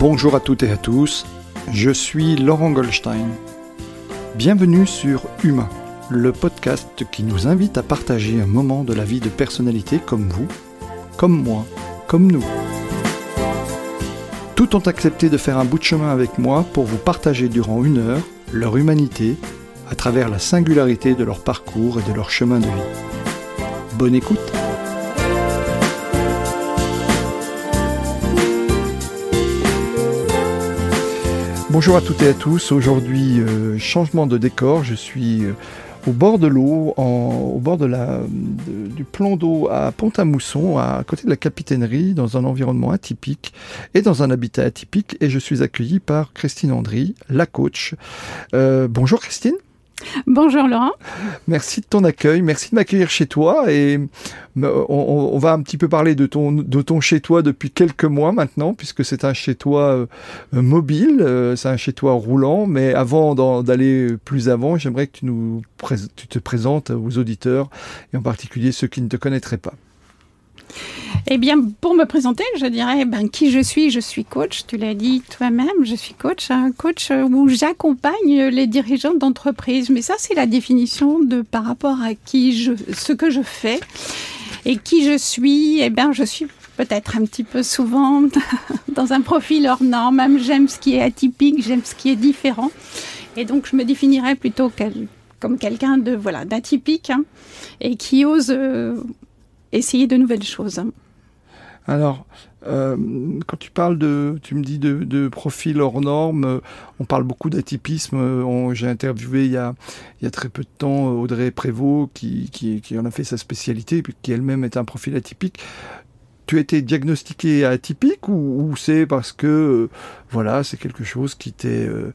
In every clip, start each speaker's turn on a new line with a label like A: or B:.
A: Bonjour à toutes et à tous, je suis Laurent Goldstein. Bienvenue sur Humain, le podcast qui nous invite à partager un moment de la vie de personnalités comme vous, comme moi, comme nous. Tous ont accepté de faire un bout de chemin avec moi pour vous partager durant une heure leur humanité à travers la singularité de leur parcours et de leur chemin de vie. Bonne écoute Bonjour à toutes et à tous. Aujourd'hui, euh, changement de décor. Je suis euh, au bord de l'eau, au bord du plan d'eau à Pont-à-Mousson, à côté de la capitainerie, dans un environnement atypique et dans un habitat atypique. Et je suis accueilli par Christine Andry, la coach. Euh, bonjour Christine.
B: Bonjour Laurent.
A: Merci de ton accueil, merci de m'accueillir chez toi et on, va un petit peu parler de ton, de ton chez toi depuis quelques mois maintenant puisque c'est un chez toi euh, mobile, euh, c'est un chez toi roulant mais avant d'aller plus avant j'aimerais que tu, nous, tu te présentes aux auditeurs et en particulier ceux qui ne te connaîtraient pas.
B: Eh bien, pour me présenter, je dirais ben, qui je suis. Je suis coach, tu l'as dit toi-même, je suis coach, un coach où j'accompagne les dirigeants d'entreprise. Mais ça, c'est la définition de par rapport à qui je, ce que je fais. Et qui je suis, eh bien, je suis peut-être un petit peu souvent dans un profil hors norme. Même j'aime ce qui est atypique, j'aime ce qui est différent. Et donc, je me définirais plutôt comme quelqu'un de voilà d'atypique hein, et qui ose euh, essayer de nouvelles choses.
A: Alors, euh, quand tu parles de, tu me dis de, de profil hors norme, on parle beaucoup d'atypisme. J'ai interviewé il y, a, très peu de temps Audrey Prévost qui, en a fait sa spécialité, puis qui elle-même est un profil atypique. Tu as été diagnostiqué atypique ou, c'est parce que euh, voilà c'est quelque chose qui t'est euh,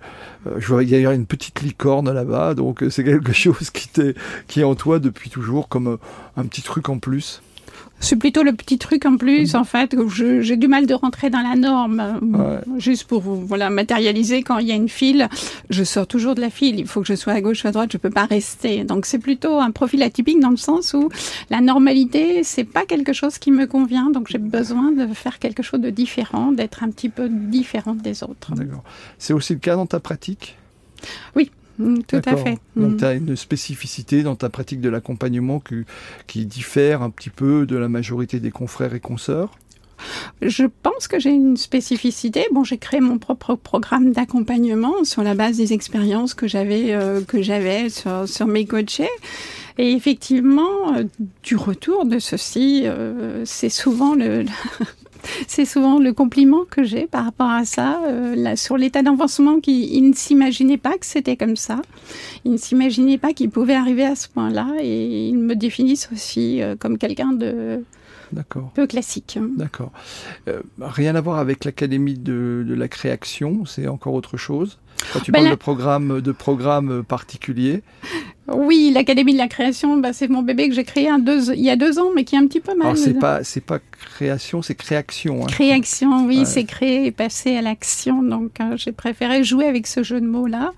A: je vois il y a une petite licorne là-bas donc c'est quelque chose qui est en toi depuis toujours comme un petit truc en plus?
B: C'est plutôt le petit truc en plus, en fait, j'ai du mal de rentrer dans la norme. Juste pour voilà, matérialiser, quand il y a une file, je sors toujours de la file. Il faut que je sois à gauche ou à droite, je peux pas rester. Donc c'est plutôt un profil atypique dans le sens où la normalité, c'est pas quelque chose qui me convient. Donc j'ai besoin de faire quelque chose de différent, d'être un petit peu différente des autres.
A: D'accord. C'est aussi le cas dans ta pratique?
B: Oui, Mm, tout à fait.
A: Donc mm. tu as une spécificité dans ta pratique de l'accompagnement qui diffère un petit peu de la majorité des confrères et consoeurs?
B: Je pense que j'ai une spécificité. Bon, j'ai créé mon propre programme d'accompagnement sur la base des expériences que j'avais euh, que j'avais sur, sur mes coachés. Et effectivement, euh, du retour de ceci, euh, c'est souvent le, c'est souvent le compliment que j'ai par rapport à ça, euh, sur l'état d'avancement qu'ils ne s'imaginaient pas que c'était comme ça. Ils ne s'imaginaient pas qu'ils pouvaient arriver à ce point-là et ils me définissent aussi euh, comme quelqu'un de peu classique.
A: D'accord. Euh, rien à voir avec l'académie de, la création, c'est encore autre chose? Quand tu ben parles de programme de programme particulier.
B: Oui, l'Académie de la création, bah, c'est mon bébé que j'ai créé un deux, il y a deux ans, mais qui est un petit peu mal.
A: Alors c'est pas, c'est pas création, c'est création.
B: Hein. Création, oui, c'est créer et passer à l'action. Donc euh, j'ai préféré jouer avec ce jeu de mots là.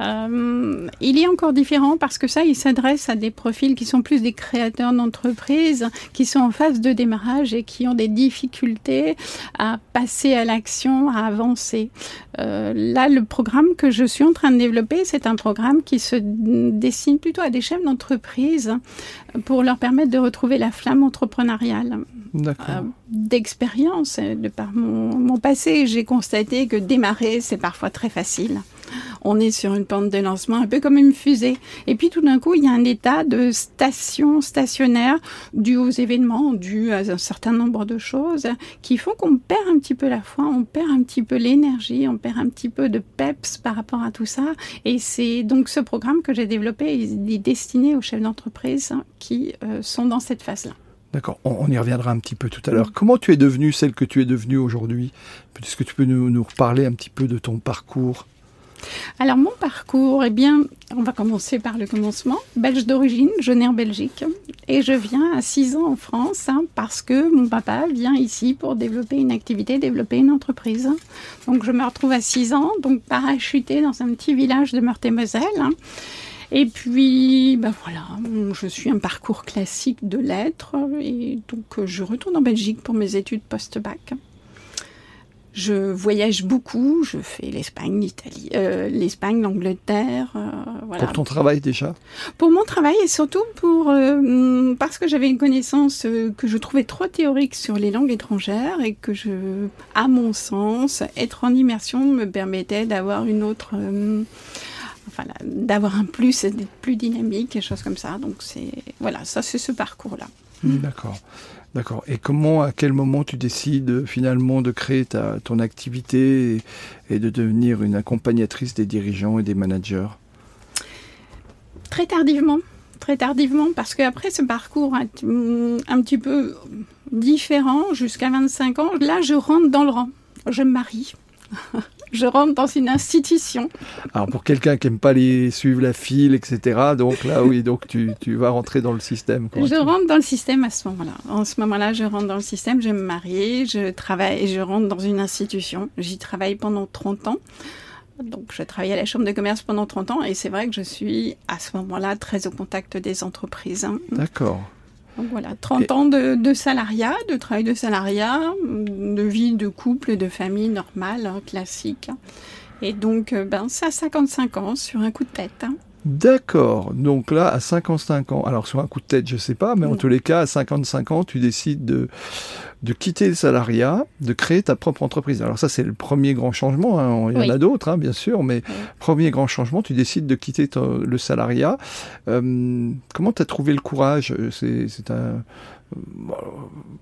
B: Euh, il est encore différent parce que ça, il s'adresse à des profils qui sont plus des créateurs d'entreprise, qui sont en phase de démarrage et qui ont des difficultés à passer à l'action, à avancer. Euh, là, le programme que je suis en train de développer, c'est un programme qui se dessine plutôt à des chefs d'entreprise pour leur permettre de retrouver la flamme entrepreneuriale. Euh, d'expérience, de par mon, mon passé, j'ai constaté que démarrer, c'est parfois très facile on est sur une pente de lancement, un peu comme une fusée. Et puis tout d'un coup, il y a un état de station stationnaire dû aux événements, dû à un certain nombre de choses qui font qu'on perd un petit peu la foi, on perd un petit peu l'énergie, on perd un petit peu de peps par rapport à tout ça. Et c'est donc ce programme que j'ai développé, il est destiné aux chefs d'entreprise qui euh, sont dans cette phase-là.
A: D'accord, on, y reviendra un petit peu tout à l'heure. Comment tu es devenue celle que tu es devenue aujourd'hui? Est-ce que tu peux nous, nous reparler un petit peu de ton parcours?
B: Alors mon parcours, eh bien, on va commencer par le commencement. Belge d'origine, je nais en Belgique et je viens à 6 ans en France hein, parce que mon papa vient ici pour développer une activité, développer une entreprise. Donc je me retrouve à 6 ans, donc parachutée dans un petit village de Meurthe-et-Moselle. Hein. Et puis, ben voilà, je suis un parcours classique de lettres et donc je retourne en Belgique pour mes études post-bac. Je voyage beaucoup, je fais l'Espagne, l'Italie, euh, l'Espagne, l'Angleterre. Euh, voilà.
A: Pour ton travail déjà?
B: Pour mon travail et surtout pour euh, parce que j'avais une connaissance que je trouvais trop théorique sur les langues étrangères et que je, à mon sens, être en immersion me permettait d'avoir une autre, enfin d'avoir un plus, d'être plus dynamique, quelque chose comme ça. Donc c'est voilà, ça c'est ce parcours là.
A: D'accord. D'accord. Et comment, à quel moment tu décides finalement de créer ta, ton activité et, de devenir une accompagnatrice des dirigeants et des managers?
B: Très tardivement. Très tardivement, parce qu'après ce parcours un, un petit peu différent, jusqu'à 25 ans, là, je rentre dans le rang. Je me marie. je rentre dans une institution.
A: Alors pour quelqu'un qui aime pas les suivre la file, etc. Donc là, oui, donc tu, tu vas rentrer dans le système.
B: Je rentre dans le système à ce moment-là. En ce moment-là, je rentre dans le système, je me marie, je travaille et je rentre dans une institution. J'y travaille pendant 30 ans. Donc, je travaille à la Chambre de commerce pendant 30 ans et c'est vrai que je suis à ce moment-là très au contact des entreprises.
A: D'accord.
B: Donc voilà, 30 ans de, salariat, de travail de salariat, de vie de couple, de famille normale, hein, classique. Et donc, euh, ben, ça, 55 ans sur un coup de tête. Hein.
A: D'accord. Donc là, à 55 ans, alors sur un coup de tête, je sais pas, mais en tous les cas, à 55 ans, tu décides de, de quitter le salariat, de créer ta propre entreprise. Alors ça, c'est le premier grand changement. Hein. Il y en a d'autres, hein, bien sûr, mais premier grand changement, tu décides de quitter le salariat. Euh, comment tu as trouvé le courage C'est un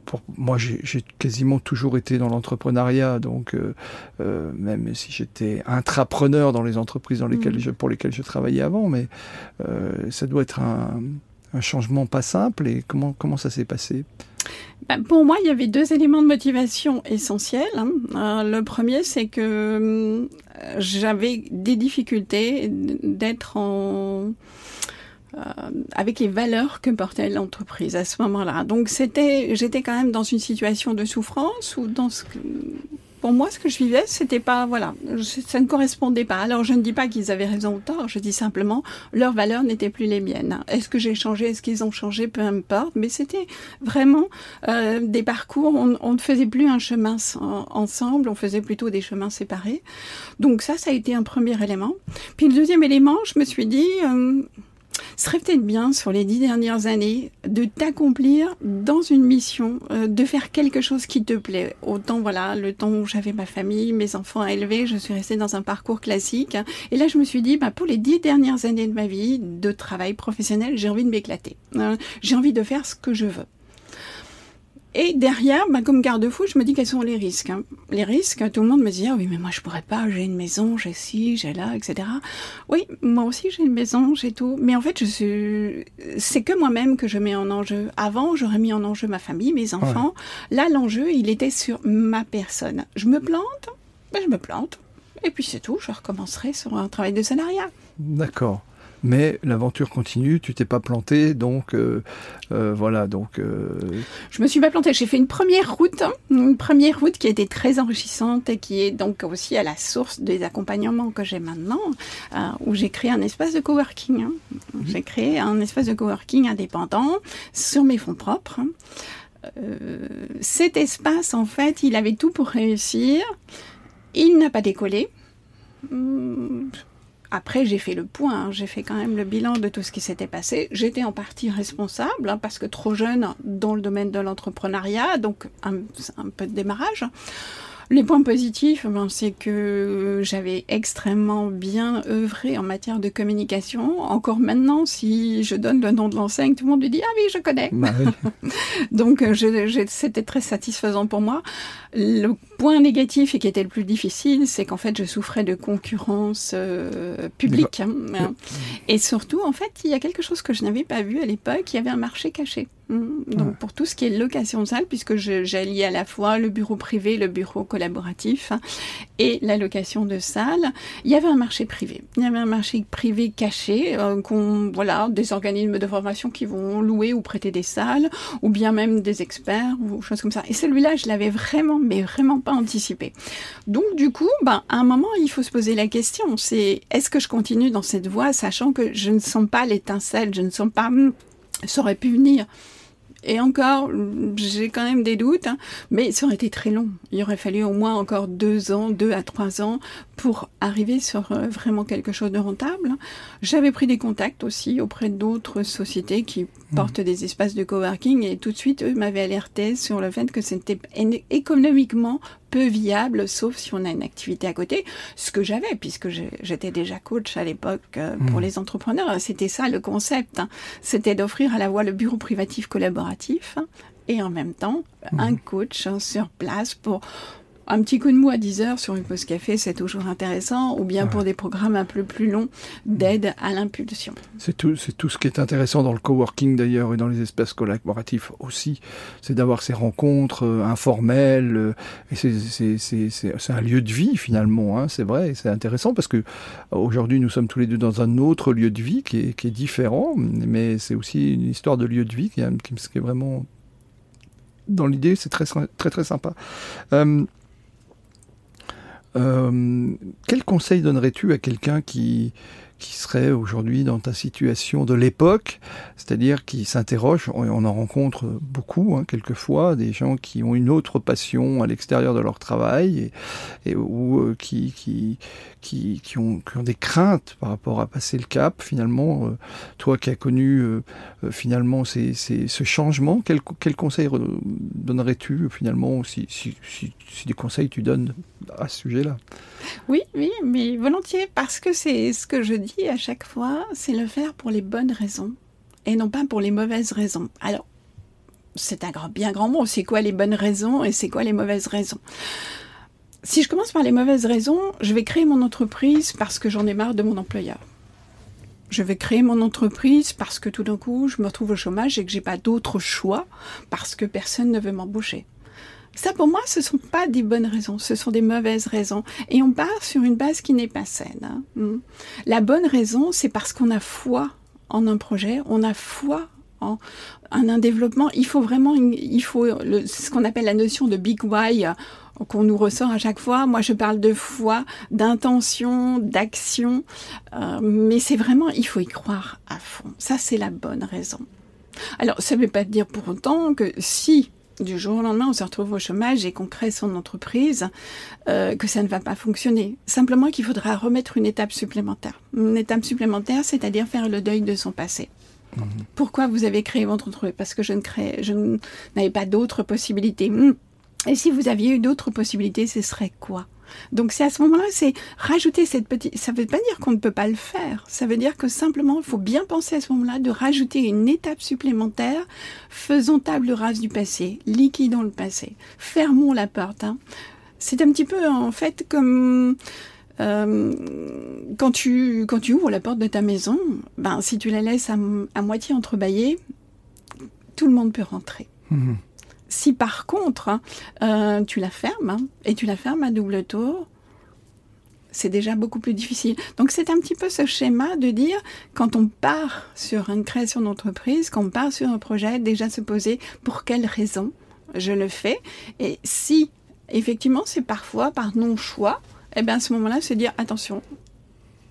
A: pour moi, j'ai quasiment toujours été dans l'entrepreneuriat, donc euh, euh, même si j'étais intrapreneur dans les entreprises dans lesquelles mm. je, pour lesquelles je travaillais avant, mais euh, ça doit être un, changement pas simple. Et comment comment ça s'est passé?
B: Pour moi, il y avait deux éléments de motivation essentiels. Hein. le premier, c'est que j'avais des difficultés d'être en euh, avec les valeurs que portait l'entreprise à ce moment-là. Donc c'était, j'étais quand même dans une situation de souffrance ou dans ce pour moi, ce que je vivais, c'était pas, voilà, ça ne correspondait pas. Alors, je ne dis pas qu'ils avaient raison ou tort, je dis simplement, leurs valeurs n'étaient plus les miennes. Est-ce que j'ai changé, est-ce qu'ils ont changé, peu importe, mais c'était vraiment euh, des parcours, on, ne faisait plus un chemin ensemble, on faisait plutôt des chemins séparés. Donc ça, ça a été un premier élément. Puis le deuxième élément, je me suis dit, euh, serait peut-être bien sur les dix dernières années de t'accomplir dans une mission, euh, de faire quelque chose qui te plaît. Autant voilà, le temps où j'avais ma famille, mes enfants à élever, je suis restée dans un parcours classique. Et là, je me suis dit, bah, pour les dix dernières années de ma vie de travail professionnel, j'ai envie de m'éclater. Euh, j'ai envie de faire ce que je veux. Et derrière, bah, comme garde-fou, je me dis quels sont les risques. Hein. Les risques, tout le monde me dit, ah oui, mais moi je pourrais pas, j'ai une maison, j'ai ci, j'ai là, etc. Oui, moi aussi j'ai une maison, j'ai tout. Mais en fait, je suis, c'est que moi-même que je mets en enjeu. Avant, j'aurais mis en enjeu ma famille, mes enfants. Là, l'enjeu, il était sur ma personne. Je me plante, ben, je me plante. Et puis c'est tout, je recommencerai sur un travail de salariat.
A: D'accord mais l'aventure continue, tu t'es pas planté, donc euh, euh, voilà, donc... Euh...
B: Je me suis pas planté, j'ai fait une première route, hein, une première route qui a été très enrichissante et qui est donc aussi à la source des accompagnements que j'ai maintenant, euh, où j'ai créé un espace de coworking. Hein. Mhm. J'ai créé un espace de coworking indépendant sur mes fonds propres. Euh, cet espace, en fait, il avait tout pour réussir. Il n'a pas décollé. Hum, après, j'ai fait le point, hein. j'ai fait quand même le bilan de tout ce qui s'était passé. J'étais en partie responsable, hein, parce que trop jeune dans le domaine de l'entrepreneuriat, donc un, un peu de démarrage. Les points positifs, ben, c'est que j'avais extrêmement bien œuvré en matière de communication. Encore maintenant, si je donne le nom de l'enseigne, tout le monde me dit Ah oui, je connais. Bah Donc, c'était très satisfaisant pour moi. Le point négatif et qui était le plus difficile, c'est qu'en fait, je souffrais de concurrence euh, publique. Hein. et surtout, en fait, il y a quelque chose que je n'avais pas vu à l'époque il y avait un marché caché. Mm. Donc pour tout ce qui est location de salle, puisque j'allie à la fois le bureau privé, le bureau collaboratif hein, et la location de salle, il y avait un marché privé. Il y avait un marché privé caché, euh, voilà, des organismes de formation qui vont louer ou prêter des salles, ou bien même des experts ou choses comme ça. Et celui-là, je l'avais vraiment, mais vraiment pas anticipé. Donc du coup, ben, à un moment, il faut se poser la question, c'est est-ce que je continue dans cette voie, sachant que je ne sens pas l'étincelle, je ne sens pas, hmm, ça aurait pu venir Et encore, j'ai quand même des doutes, hein, mais ça aurait été très long. Il aurait fallu au moins encore deux ans, deux à trois ans pour arriver sur euh, vraiment quelque chose de rentable. J'avais pris des contacts aussi auprès d'autres sociétés qui mmh. portent des espaces de coworking et tout de suite, eux m'avaient alerté sur le fait que c'était économiquement peu viable, sauf si on a une activité à côté, ce que j'avais, puisque j'étais déjà coach à l'époque euh, pour mmh. les entrepreneurs. C'était ça le concept, hein. c'était d'offrir à la fois le bureau privatif collaboratif et en même temps un mmh. coach sur place pour un petit coup de mou à 10 heures sur une pause café, c'est toujours intéressant, ou bien pour des programmes un peu plus longs d'aide à l'impulsion.
A: C'est tout, c'est tout ce qui est intéressant dans le coworking d'ailleurs et dans les espaces collaboratifs aussi, c'est d'avoir ces rencontres euh, informelles, euh, et c'est un lieu de vie finalement, hein, c'est vrai, c'est intéressant parce que aujourd'hui nous sommes tous les deux dans un autre lieu de vie qui est, qui est différent, mais c'est aussi une histoire de lieu de vie qui, qui, qui est vraiment dans l'idée, c'est très, très très sympa. Euh, quel conseil donnerais-tu à quelqu'un qui, qui serait aujourd'hui dans ta situation de l'époque, c'est-à-dire qui s'interroge, on en rencontre beaucoup, hein, quelquefois, des gens qui ont une autre passion à l'extérieur de leur travail et, ou euh, qui, qui, qui, ont, qui, ont, des craintes par rapport à passer le cap. Finalement, euh, toi qui as connu euh, finalement ces, ces, ce changement, quel, quel conseil donnerais-tu finalement si, si, si, si des conseils tu donnes à ce sujet-là?
B: Oui, oui, mais volontiers, parce que c'est ce que je dis à chaque fois, c'est le faire pour les bonnes raisons et non pas pour les mauvaises raisons. Alors, c'est un bien grand mot. C'est quoi les bonnes raisons et c'est quoi les mauvaises raisons? Si je commence par les mauvaises raisons, je vais créer mon entreprise parce que j'en ai marre de mon employeur. Je vais créer mon entreprise parce que tout d'un coup, je me retrouve au chômage et que j'ai pas d'autre choix parce que personne ne veut m'embaucher. Ça, pour moi, ce ne sont pas des bonnes raisons, ce sont des mauvaises raisons. Et on part sur une base qui n'est pas saine. Hein. Hmm. La bonne raison, c'est parce qu'on a foi en un projet, on a foi en, un développement. Il faut vraiment, il faut ce qu'on appelle la notion de big why euh, qu'on nous ressort à chaque fois. Moi, je parle de foi, d'intention, d'action, euh, mais c'est vraiment, il faut y croire à fond. Ça, c'est la bonne raison. Alors, ça ne veut pas dire pour autant que si du jour au lendemain, on se retrouve au chômage et qu'on crée son entreprise, euh, que ça ne va pas fonctionner. Simplement qu'il faudra remettre une étape supplémentaire. Une étape supplémentaire, c'est-à-dire faire le deuil de son passé. Mhm. Pourquoi vous avez créé votre entreprise? Parce que je ne je n'avais pas d'autres possibilités. Hmm. Et si vous aviez eu d'autres possibilités, ce serait quoi? Donc c'est à ce moment-là, c'est rajouter cette petite... Ça ne veut pas dire qu'on ne peut pas le faire. Ça veut dire que simplement, il faut bien penser à ce moment-là de rajouter une étape supplémentaire. Faisons table rase du passé, liquidons le passé, fermons la porte. Hein. C'est un petit peu en fait comme... Euh, quand, tu, quand tu ouvres la porte de ta maison, ben, si tu la laisses à, moitié entrebâillée, tout le monde peut rentrer. Mmh. Si par contre, hein, euh, tu la fermes, hein, et tu la fermes à double tour, c'est déjà beaucoup plus difficile. Donc c'est un petit peu ce schéma de dire, quand on part sur une création d'entreprise, quand on part sur un projet, déjà se poser pour quelles raisons je le fais. Et si effectivement c'est parfois par non-choix, eh bien à ce moment-là, se dire, attention,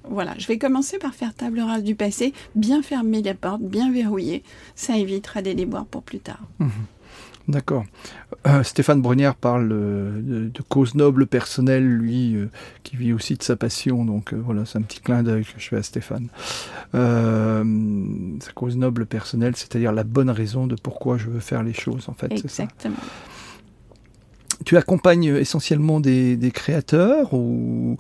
B: voilà, je vais commencer par faire table rase du passé, bien fermer les portes, bien verrouiller. Ça évitera des déboires pour plus tard. Mmh.
A: D'accord. Euh, Stéphane Brunière parle de, cause noble personnelle, lui, euh, qui vit aussi de sa passion. Donc euh, voilà, c'est un petit clin d'œil que je fais à Stéphane. sa cause noble personnelle, c'est-à-dire la bonne raison de pourquoi je veux faire les choses, en fait.
B: Exactement.
A: Tu accompagnes essentiellement des, des créateurs ou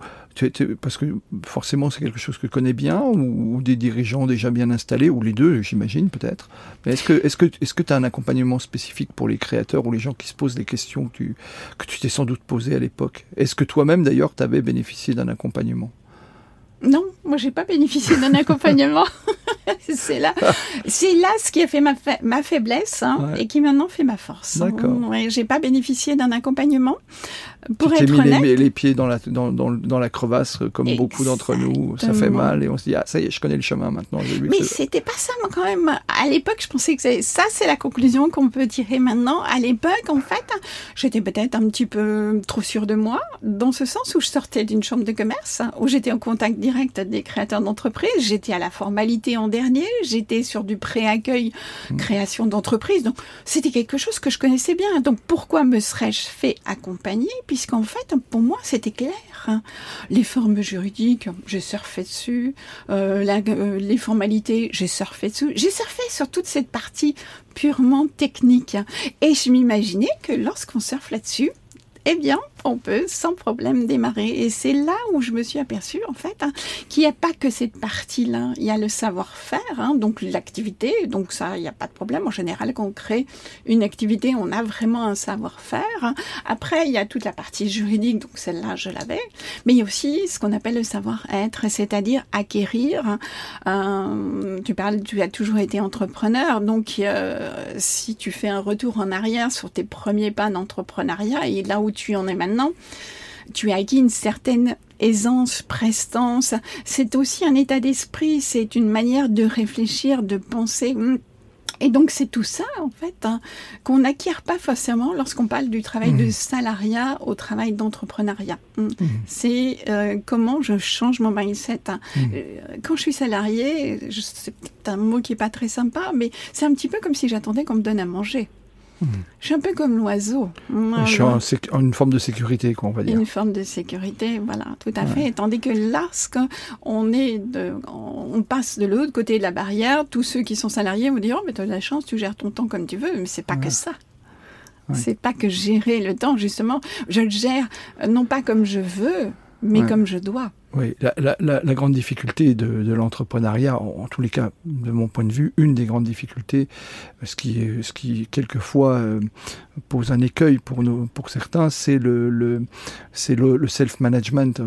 A: parce que forcément c'est quelque chose que tu connais bien ou, des dirigeants déjà bien installés ou les deux j'imagine peut-être. Mais est-ce que est-ce que est-ce que tu as un accompagnement spécifique pour les créateurs ou les gens qui se posent des questions que tu que tu t'es sans doute posées à l'époque? Est-ce que toi-même d'ailleurs tu avais bénéficié d'un accompagnement?
B: Non, moi j'ai pas bénéficié d'un accompagnement. c'est là, c'est là ce qui a fait ma, ma faiblesse hein, et qui maintenant fait ma force.
A: D'accord.
B: Ouais, j'ai pas bénéficié d'un accompagnement. Pour
A: tu mis les, les, pieds dans la, dans, dans, dans la crevasse, comme Exactement. beaucoup d'entre nous. Ça fait mal et on se dit, ah, ça y est, je connais le chemin maintenant.
B: Mais c'était pas ça, moi, quand même. À l'époque, je pensais que ça, c'est la conclusion qu'on peut tirer maintenant. À l'époque, en fait, j'étais peut-être un petit peu trop sûre de moi, dans ce sens où je sortais d'une chambre de commerce, où j'étais en contact direct des créateurs d'entreprises. J'étais à la formalité en dernier. J'étais sur du pré-accueil, mmh. création d'entreprise. Donc, c'était quelque chose que je connaissais bien. Donc, pourquoi me serais-je fait accompagner puisqu'en fait, pour moi, c'était clair. Hein. Les formes juridiques, j'ai surfé dessus. Euh, euh, les formalités, j'ai surfé dessus. J'ai surfé sur toute cette partie purement technique. Et je m'imaginais que lorsqu'on surfe là-dessus, eh bien, on peut sans problème démarrer. Et c'est là où je me suis aperçue, en fait, hein, qu'il n'y a pas que cette partie-là. Il y a le savoir-faire, hein, donc l'activité. Donc ça, il n'y a pas de problème. En général, quand on crée une activité, on a vraiment un savoir-faire. Hein. Après, il y a toute la partie juridique, donc celle-là, je l'avais. Mais il y a aussi ce qu'on appelle le savoir-être, c'est-à-dire acquérir. Tu parles, tu as toujours été entrepreneur, donc euh, si tu fais un retour en arrière sur tes premiers pas d'entrepreneuriat et là où tu en es maintenant, tu as acquis une certaine aisance, prestance. C'est aussi un état d'esprit, c'est une manière de réfléchir, de penser. Et donc c'est tout ça en fait hein, qu'on n'acquiert pas forcément lorsqu'on parle du travail de mmh. salariat au travail d'entrepreneuriat. Mmh. Mmh. C'est euh, comment je change mon mindset. Hein. Euh, quand je suis salarié, c'est un mot qui est pas très sympa, mais c'est un petit peu comme si j'attendais qu'on me donne à manger. Je suis un peu comme l'oiseau.
A: Je suis en, une forme de sécurité, quoi, on va dire.
B: Une forme de sécurité, voilà, tout à fait. Tandis que lorsqu'on est de, on passe de l'autre côté de la barrière, tous ceux qui sont salariés vont dire oh, mais tu as de la chance, tu gères ton temps comme tu veux, mais c'est pas que ça. C'est pas que gérer le temps, justement. Je le gère non pas comme je veux, mais comme je dois.
A: Oui, la, la, la, grande difficulté de, de l'entrepreneuriat, en, tous les cas, de mon point de vue, une des grandes difficultés, ce qui, ce qui quelquefois euh, pose un écueil pour nous, pour certains, c'est le, le le, le self-management.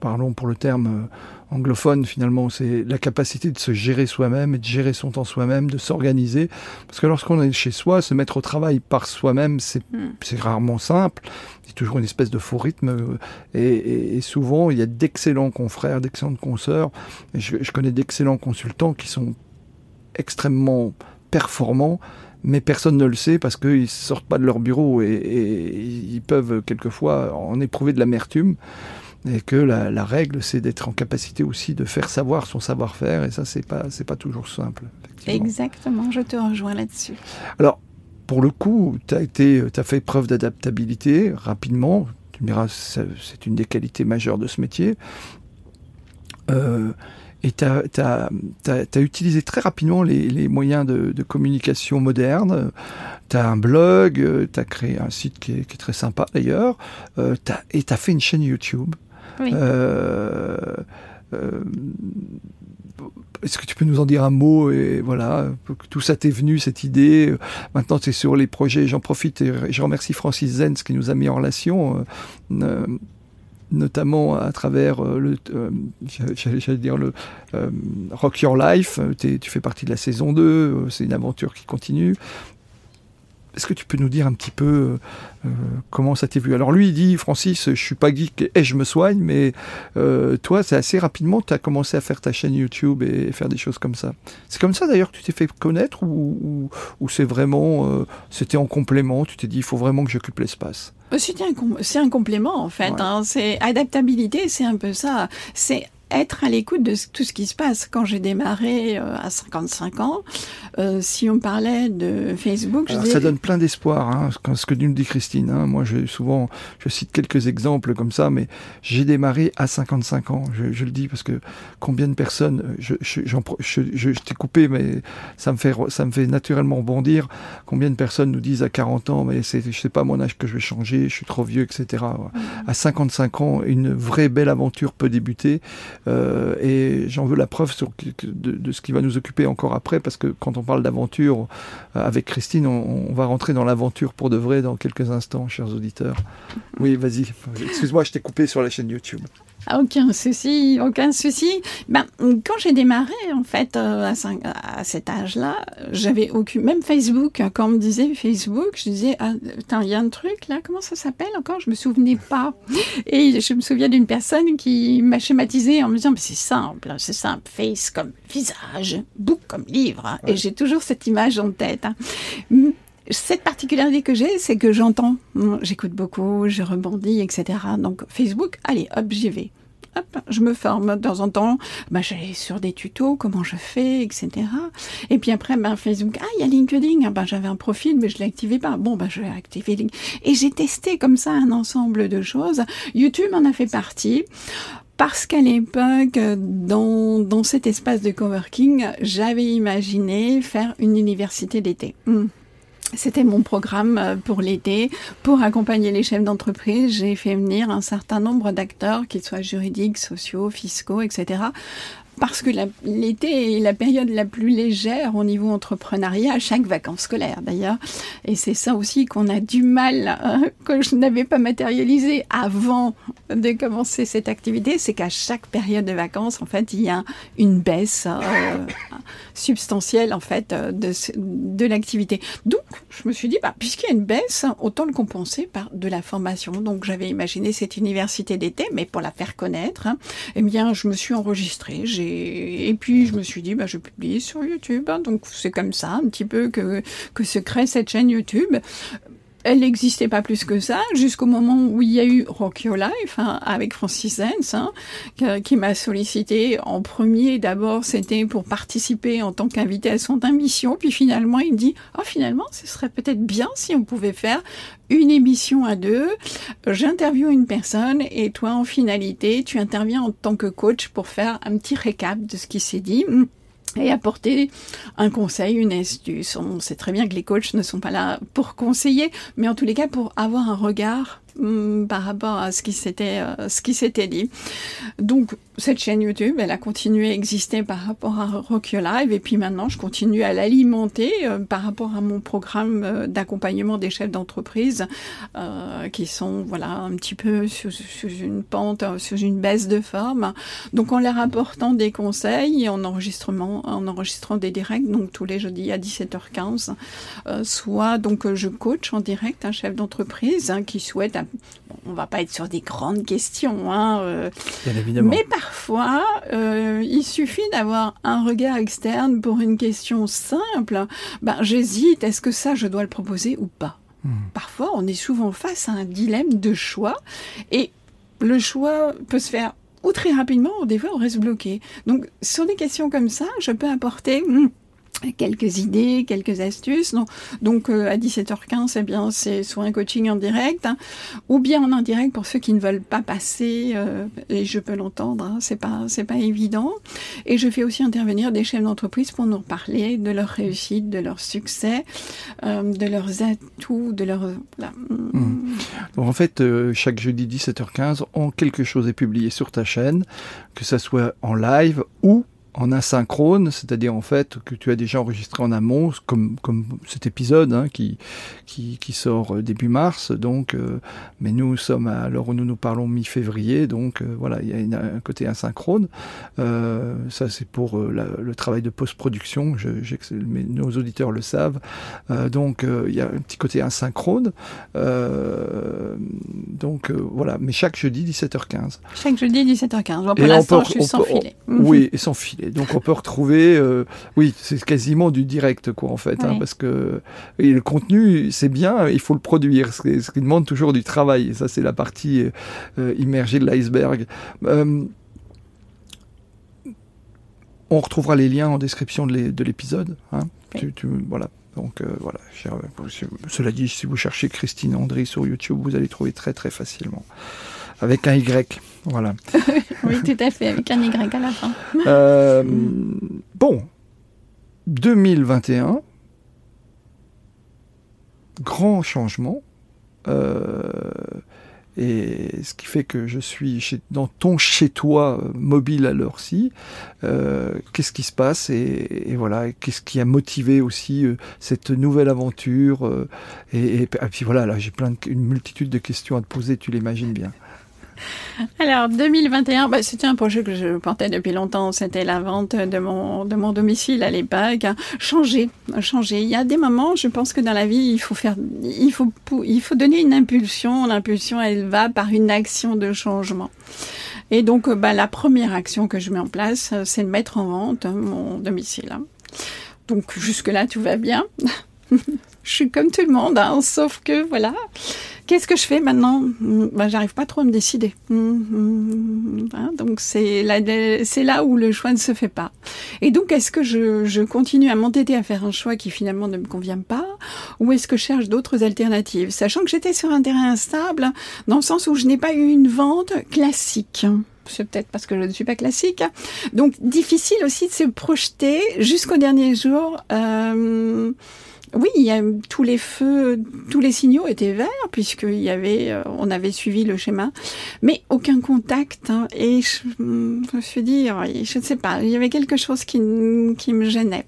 A: Parlons pour le terme euh, anglophone finalement, c'est la capacité de se gérer soi-même et de gérer son temps soi-même, de s'organiser. Parce que lorsqu'on est chez soi, se mettre au travail par soi-même, c'est hmm. rarement simple. C'est toujours une espèce de faux rythme. Euh, et, et, et souvent, il y a d'excellents confrères, d'excellentes consoeurs. Je, je connais d'excellents consultants qui sont extrêmement performants, mais personne ne le sait parce qu'ils sortent pas de leur bureau et, et ils peuvent quelquefois en éprouver de l'amertume et que la, la règle c'est d'être en capacité aussi de faire savoir son savoir-faire et ça c'est pas c'est pas toujours simple.
B: Exactement, je te rejoins là-dessus.
A: Alors pour le coup, tu as été tu as fait preuve d'adaptabilité rapidement, tu me diras c'est une des qualités majeures de ce métier. Euh, et tu as, as, as, utilisé très rapidement les, les moyens de, de, communication modernes. Tu as un blog, tu as créé un site qui est, qui est très sympa d'ailleurs, euh, et tu as fait une chaîne YouTube.
B: Oui.
A: Euh, euh, est-ce que tu peux nous en dire un mot et voilà tout ça t'est venu cette idée? Maintenant es sur les projets j'en profite et je remercie Francis Zenz qui nous a mis en relation euh, notamment à travers euh, le, euh, j'allais dire le euh, Rock Your Life. tu fais partie de la saison 2, c'est une aventure qui continue. Est-ce que tu peux nous dire un petit peu euh, comment ça t'est vu Alors lui, il dit, Francis, je suis pas geek et je me soigne, mais euh, toi, c'est assez rapidement, tu as commencé à faire ta chaîne YouTube et faire des choses comme ça. C'est comme ça d'ailleurs que tu t'es fait connaître ou, ou, ou c'est vraiment, euh, c'était en complément, tu t'es dit, il faut vraiment que j'occupe l'espace?
B: C'est un, un, complément en fait. Ouais. Hein. C'est adaptabilité, c'est un peu ça. C'est être à l'écoute de tout ce qui se passe. Quand j'ai démarré euh, à 55 ans, euh, si on parlait de Facebook...
A: Alors, ça donne plein d'espoir, hein, ce que nous dit Christine. Hein. Moi, je, souvent, je cite quelques exemples comme ça, mais j'ai démarré à 55 ans. Je, je, le dis parce que combien de personnes... Je, je, je, je t'ai coupé, mais ça me, fait, ça me fait naturellement bondir. Combien de personnes nous disent à 40 ans, mais c'est, je sais pas mon âge que je vais changer, je suis trop vieux, etc. Mmh. À 55 ans, une vraie belle aventure peut débuter. Euh, et j'en veux la preuve de, ce qui va nous occuper encore après, parce que quand on parle d'aventure euh, avec Christine, on, on va rentrer dans l'aventure pour de vrai dans quelques instants, chers auditeurs. Oui, vas-y. Excuse-moi, je t'ai coupé sur la chaîne YouTube.
B: Aucun souci, aucun souci. Ben, quand j'ai démarré, en fait, euh, à, à cet âge-là, j'avais aucune, même Facebook, quand on me disait Facebook, je disais, ah, il y a un truc là, comment ça s'appelle encore? Je me souvenais pas. Et je me souviens d'une personne qui m'a schématisé en me disant, mais c'est simple, c'est simple, face comme visage, book comme livre. Et j'ai toujours cette image en tête. Cette particularité que j'ai, c'est que j'entends, j'écoute beaucoup, je rebondis, etc. Donc Facebook, allez, hop, j'y vais. Hop, je me forme de temps en temps. Ben, j'allais sur des tutos, comment je fais, etc. Et puis après, ben, Facebook, ah, il y a LinkedIn. Ah, ben, j'avais un profil, mais je l'activais pas. Bon, ben, je vais activer LinkedIn. Et j'ai testé comme ça un ensemble de choses. YouTube en a fait partie parce qu'à l'époque, dans, dans cet espace de coworking, j'avais imaginé faire une université d'été. Hmm. C'était mon programme euh, pour l'été. Pour accompagner les chefs d'entreprise, j'ai fait venir un certain nombre d'acteurs, qu'ils soient juridiques, sociaux, fiscaux, etc., parce que l'été est la période la plus légère au niveau entrepreneuriat, chaque vacances scolaires d'ailleurs. Et c'est ça aussi qu'on a du mal, euh, que je n'avais pas matérialisé avant de commencer cette activité, c'est qu'à chaque période de vacances, en fait, il y a une baisse euh, substantielle en fait de, de l'activité. Donc, je me suis dit, bah, puisqu'il y a une baisse, autant le compenser par de la formation. Donc, j'avais imaginé cette université d'été, mais pour la faire connaître, hein, eh bien, je me suis enregistrée. Et puis, je me suis dit, bah, je publie sur YouTube. Hein. donc, c'est comme ça, un petit peu, que, que se crée cette chaîne YouTube elle n'existait pas plus que ça jusqu'au moment où il y a eu Rock Your Life hein, avec Francis Hens hein, qui, m'a sollicité en premier. D'abord c'était pour participer en tant qu'invité à son émission puis finalement il me dit oh finalement ce serait peut-être bien si on pouvait faire une émission à deux. J'interviewe une personne et toi en finalité tu interviens en tant que coach pour faire un petit récap de ce qui s'est dit et apporter un conseil, une astuce. On sait très bien que les coachs ne sont pas là pour conseiller, mais en tous les cas pour avoir un regard hum, par rapport à ce qui s'était euh, ce qui s'était dit. Donc cette chaîne YouTube, elle a continué à exister par rapport à Rock Your Live et puis maintenant je continue à l'alimenter euh, par rapport à mon programme euh, d'accompagnement des chefs d'entreprise euh, qui sont voilà un petit peu sur, une pente, sur une baisse de forme. Donc en leur apportant des conseils et en enregistrement, en enregistrant des directs donc tous les jeudis à 17h15, soit donc je coach en direct un chef d'entreprise hein, qui souhaite, on va pas être sur des grandes questions, hein,
A: Bien évidemment.
B: mais par parfois, euh, il suffit d'avoir un regard externe pour une question simple. Ben, j'hésite, est-ce que ça, je dois le proposer ou pas? Hmm. Parfois, on est souvent face à un dilemme de choix et le choix peut se faire ou très rapidement, ou des fois on reste bloqué. Donc, sur des questions comme ça, je peux apporter... Hmm, quelques idées, quelques astuces. Donc, donc euh, à 17h15, eh bien, c'est soit un coaching en direct, hein, ou bien en indirect pour ceux qui ne veulent pas passer. Euh, et je peux l'entendre, hein, c'est pas c'est pas évident. Et je fais aussi intervenir des chefs d'entreprise pour nous parler de leur réussite, de leur succès, euh, de leurs atouts, de leur.
A: Mmh. Donc en fait, chaque jeudi 17h15, en quelque chose est publié sur ta chaîne, que ça soit en live ou en asynchrone, c'est-à-dire en fait que tu as déjà enregistré en amont, comme, comme cet épisode hein, qui, qui, qui, sort euh, début mars, donc, euh, mais nous sommes à l'heure où nous nous parlons mi-février, donc euh, voilà, il y a un côté asynchrone. Euh, ça c'est pour le travail de post-production, nos auditeurs le savent. donc il y a un petit côté asynchrone. donc voilà, mais chaque jeudi 17h15.
B: Chaque jeudi 17h15. Bon, pour l'instant, je suis sans filet.
A: Oui, et sans filet donc on peut retrouver, euh, oui, c'est quasiment du direct quoi en fait, hein, parce que le contenu c'est bien, il faut le produire, ce qui, demande toujours du travail. Et ça c'est la partie euh, immergée de l'iceberg. Euh, on retrouvera les liens en description de l'épisode. Hein. voilà. Donc voilà. Cela dit, si vous cherchez Christine André sur YouTube, vous allez trouver très très facilement. Avec un Y. Voilà.
B: oui, tout à fait, avec un Y à la fin.
A: Euh, bon, 2021, grand changement. Euh, et ce qui fait que je suis chez, dans ton chez-toi euh, mobile à l'heure-ci. qu'est-ce qui se passe et, voilà, qu'est-ce qui a motivé aussi cette nouvelle aventure et, puis voilà, là j'ai plein de, une multitude de questions à te poser, tu l'imagines bien.
B: Alors 2021, bah, c'était un projet que je portais depuis longtemps. C'était la vente de mon de mon domicile à l'époque. Changer, changer. Il y a des moments, je pense que dans la vie, il faut faire, il faut il faut donner une impulsion. L'impulsion, elle va par une action de changement. Et donc, bah, la première action que je mets en place, c'est de mettre en vente mon domicile. Donc jusque là, tout va bien. je suis comme tout le monde, hein, sauf que voilà. Qu'est-ce que je fais maintenant? Ben, J'arrive pas trop à me décider. Hein, donc c'est là, où le choix ne se fait pas. Et donc est-ce que je, je continue à m'entêter à faire un choix qui finalement ne me convient pas, ou est-ce que je cherche d'autres alternatives, sachant que j'étais sur un terrain instable, dans le sens où je n'ai pas eu une vente classique c'est peut-être parce que je ne suis pas classique. Donc difficile aussi de se projeter jusqu'au dernier jour. Euh, oui, il y a tous les feux, tous les signaux étaient verts puisqu'il y avait, euh, on avait suivi le schéma, mais aucun contact. Hein, et je, me suis dit, je ne sais pas, il y avait quelque chose qui, qui me gênait.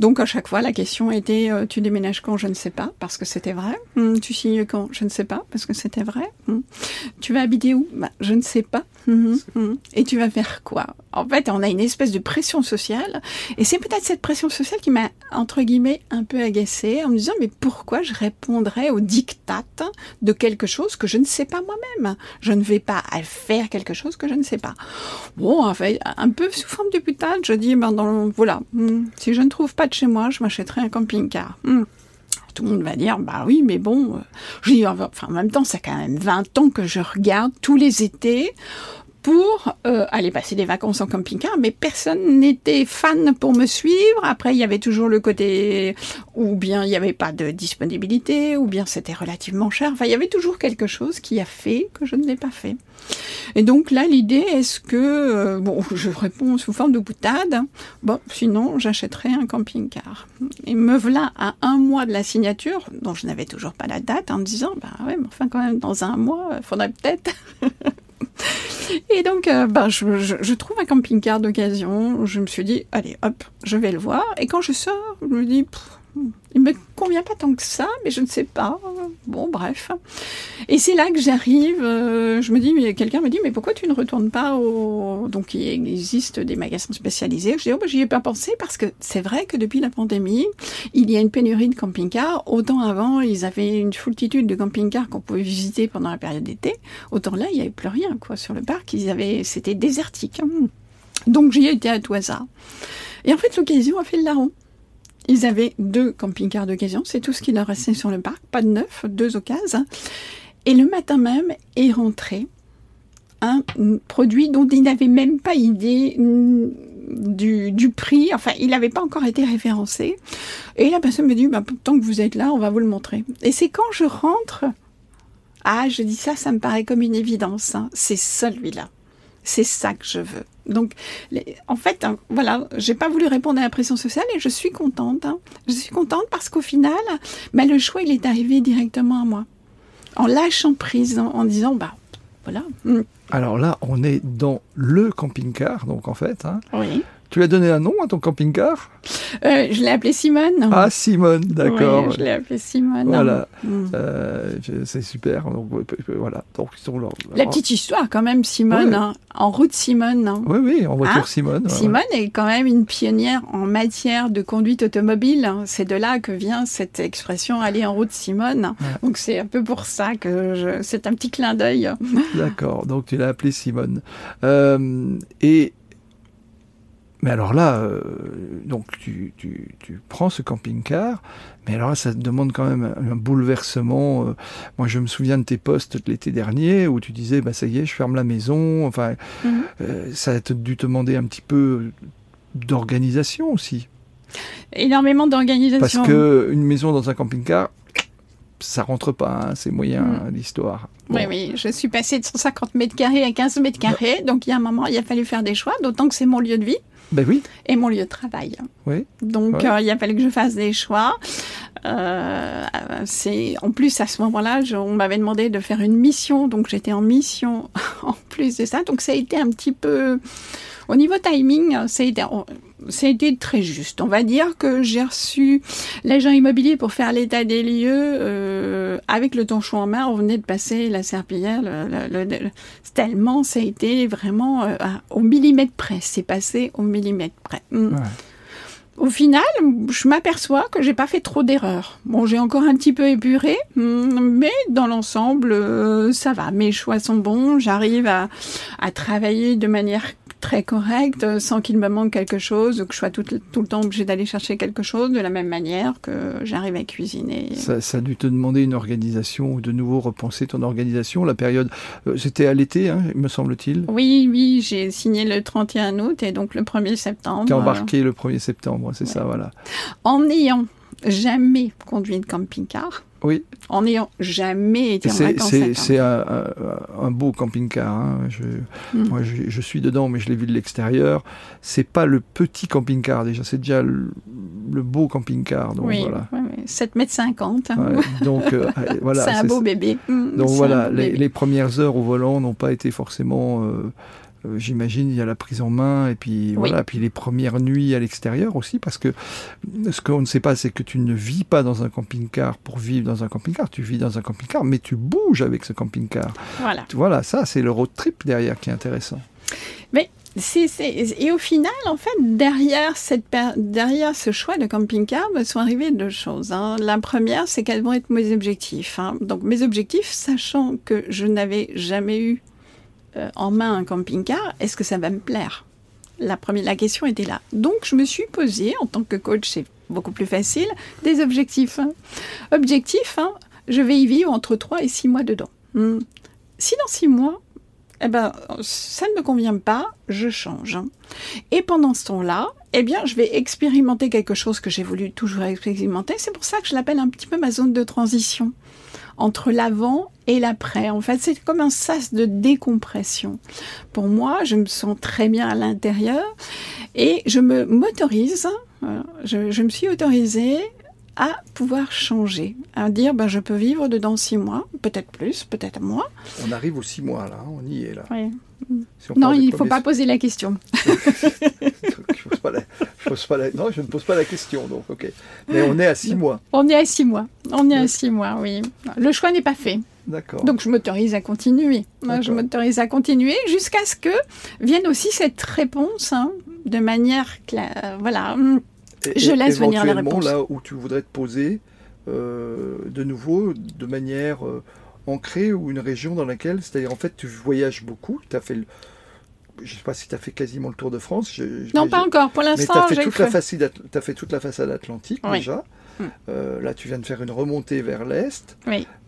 B: Donc à chaque fois, la question était, euh, tu déménages quand Je ne sais pas parce que c'était vrai. Hum, tu signes quand Je ne sais pas parce que c'était vrai. Hum. Tu vas habiter où? Bah, Je ne sais pas. Hum, et tu vas faire quoi? En fait, on a une espèce de pression sociale, et c'est peut-être cette pression sociale qui m'a entre guillemets un peu en me disant mais pourquoi je répondrais au diktat de quelque chose que je ne sais pas moi-même? Je ne vais pas faire quelque chose que je ne sais pas. Bon, un peu sous forme de putade, je dis ben voilà, hmm, si je ne trouve pas de chez moi, je m'achèterai un camping-car. Hmm. tout le monde va dire, bah oui, mais bon, euh, je dis, enfin, en même temps, ça quand même 20 ans que je regarde tous les étés pour euh, aller passer des vacances en camping-car, mais personne n'était fan pour me suivre. Après, il y avait toujours le côté ou bien il n'y avait pas de disponibilité, ou bien c'était relativement cher. Enfin, il y avait toujours quelque chose qui a fait que je ne l'ai pas fait. Et donc là, l'idée est-ce que euh, bon, je réponds sous forme de boutade. Bon, sinon, j'achèterai un camping-car. Et me voilà à un mois de la signature, dont je n'avais toujours pas la date, en me disant, bah ouais, mais enfin quand même dans un mois, il faudrait peut-être. Et donc, euh, ben, je, je, trouve un camping-car d'occasion. Je me suis dit, allez, hop, je vais le voir. Et quand je sors, je me dis, il me convient pas tant que ça, mais je ne sais pas. Bon, bref. Et c'est là que j'arrive. Euh, je me dis, mais quelqu'un me dit, mais pourquoi tu ne retournes pas au donc il existe des magasins spécialisés. Je dis, oh, bah, j'y ai pas pensé parce que c'est vrai que depuis la pandémie, il y a une pénurie de camping-cars. Autant avant, ils avaient une foultitude de camping-cars qu'on pouvait visiter pendant la période d'été. Autant là, il n'y avait plus rien quoi sur le parc. Ils avaient, c'était désertique. Donc j'y ai été à tout hasard. Et en fait, l'occasion a fait le larron. Ils avaient deux camping-cars d'occasion, c'est tout ce qui leur restait sur le parc, pas de neuf, deux occasions. Et le matin même est rentré un produit dont ils n'avaient même pas idée du, prix, enfin il n'avait pas encore été référencé. Et la personne me dit, bah, tant que vous êtes là, on va vous le montrer. Et c'est quand je rentre, ah je dis ça, ça me paraît comme une évidence, hein. c'est celui-là. C'est ça que je veux. Donc, en fait, hein, voilà, j'ai pas voulu répondre à la pression sociale et je suis contente. Hein. Je suis contente parce qu'au final, bah, le choix, il est arrivé directement à moi. En lâchant prise, en, disant, bah, voilà.
A: Alors là, on est dans le camping-car, donc en fait.
B: Hein. Oui.
A: Tu as donné un nom à ton camping-car?
B: Euh, Je l'ai appelé Simone.
A: Ah, Simone, d'accord.
B: Oui, je l'ai appelé Simone.
A: Voilà, mm. euh, c'est super. Donc, voilà. Donc,
B: La petite histoire, quand même, Simone. Hein. en route Simone. Hein.
A: Oui, oui, en voiture hein Simone.
B: Simone est quand même une pionnière en matière de conduite automobile. C'est de là que vient cette expression aller en route Simone. Donc, c'est un peu pour ça que je... c'est un petit clin d'œil.
A: D'accord. Donc, tu l'as appelé Simone. Euh, et mais alors là, euh, donc tu, tu, tu, prends ce camping-car, mais alors là, ça demande quand même un, bouleversement. Euh. moi, je me souviens de tes postes de l'été dernier où tu disais, bah ça y est, je ferme la maison. Enfin, mhm. euh, ça a dû te demander un petit peu d'organisation aussi.
B: Énormément d'organisation.
A: Parce que une maison dans un camping-car, ça rentre pas, hein, c'est moyen mm. l'histoire.
B: Oui, oui, je suis passée de 150 mètres carrés à 15 mètres carrés, donc il y a un moment, il a fallu faire des choix, d'autant que c'est mon lieu de vie.
A: Ben oui.
B: Et mon lieu de travail.
A: Oui.
B: Donc, euh, il a fallu que je fasse des choix. Euh, c'est en plus à ce moment-là, on m'avait demandé de faire une mission, donc j'étais en mission en plus de ça. Donc, ça a été un petit peu au niveau timing. Ça a été c'était très juste. On va dire que j'ai reçu l'agent immobilier pour faire l'état des lieux euh, avec le tonchon en main. On venait de passer la serpillière. Le, le, tellement, ça a été vraiment euh, au millimètre près. C'est passé au millimètre près. Mm. Au final, je m'aperçois que j'ai pas fait trop d'erreurs. Bon, j'ai encore un petit peu épuré, mm, mais dans l'ensemble, euh, ça va. Mes choix sont bons. J'arrive à, à travailler de manière très correct, euh, sans qu'il me manque quelque chose, ou que je sois tout, tout le temps obligé d'aller chercher quelque chose, de la même manière que j'arrive à cuisiner.
A: Ça, ça, a dû te demander une organisation, ou de nouveau repenser ton organisation. La période, euh, c'était à l'été, hein, me semble-t-il
B: Oui, oui, j'ai signé le 31 août et donc le 1er septembre.
A: Tu embarqué le 1er septembre, c'est ça, voilà.
B: En n'ayant jamais conduit de camping-car,
A: oui.
B: En n'ayant jamais été en vacances.
A: C'est un, un, beau camping-car. Hein. Je, mm. Moi, je, suis dedans, mais je l'ai vu de l'extérieur. C'est pas le petit camping-car déjà, c'est déjà le, beau camping-car.
B: oui,
A: voilà.
B: 7 mètres 50.
A: donc euh, voilà.
B: c'est un beau bébé.
A: Mm, donc voilà, les, premières heures au volant n'ont pas été forcément euh, euh, j'imagine, il y a la prise en main et puis voilà, puis les premières nuits à l'extérieur aussi, parce que ce qu'on ne sait pas, c'est que tu ne vis pas dans un camping-car pour vivre dans un camping-car. Tu vis dans un camping-car, mais tu bouges avec ce camping-car.
B: Voilà.
A: Voilà, ça, c'est le road trip derrière qui est intéressant.
B: Mais et au final, en fait, derrière, cette, derrière ce choix de camping-car, me sont arrivées deux choses. Hein. La première, c'est quels vont être mes objectifs. Hein. Donc mes objectifs, sachant que je n'avais jamais eu euh, en main un camping-car, est-ce que ça va me plaire? La, première, la question était là. Donc je me suis posé, en tant que coach, c'est beaucoup plus facile, des objectifs. Hein. Objectif, hein, je vais y vivre entre 3 et 6 mois dedans. Hmm. Si dans 6 mois, eh ben, ça ne me convient pas, je change. Hein. Et pendant ce temps-là, eh bien, je vais expérimenter quelque chose que j'ai voulu toujours expérimenter. C'est pour ça que je l'appelle un petit peu ma zone de transition entre l'avant et l'après. En fait, c'est comme un sas de décompression. Pour moi, je me sens très bien à l'intérieur et je me m'autorise, euh, je, me suis autorisée à pouvoir changer, à dire ben, je peux vivre dedans six mois, peut-être plus, peut-être moins.
A: On arrive aux six mois là, on y est là.
B: non, il ne faut pas poser la question.
A: je pose pas la, pose pas la, non, je ne pose pas la question, donc ok. Mais on est à six mois.
B: On est à six mois. On est à six mois, oui. Le choix n'est pas fait.
A: D'accord.
B: Donc je m'autorise à continuer. Je m'autorise à continuer jusqu'à ce que vienne aussi cette réponse hein, de manière claire. Voilà. Je laisse venir la réponse.
A: là où tu voudrais te poser euh, de nouveau de manière euh, ancrée ou une région dans laquelle, c'est-à-dire en fait tu voyages beaucoup, tu as fait le, je ne sais pas si tu as fait quasiment le tour de France.
B: non, pas encore. Pour l'instant,
A: j'ai fait, as fait toute la façade atlantique déjà. Hmm. Euh, là, tu viens de faire une remontée vers l'est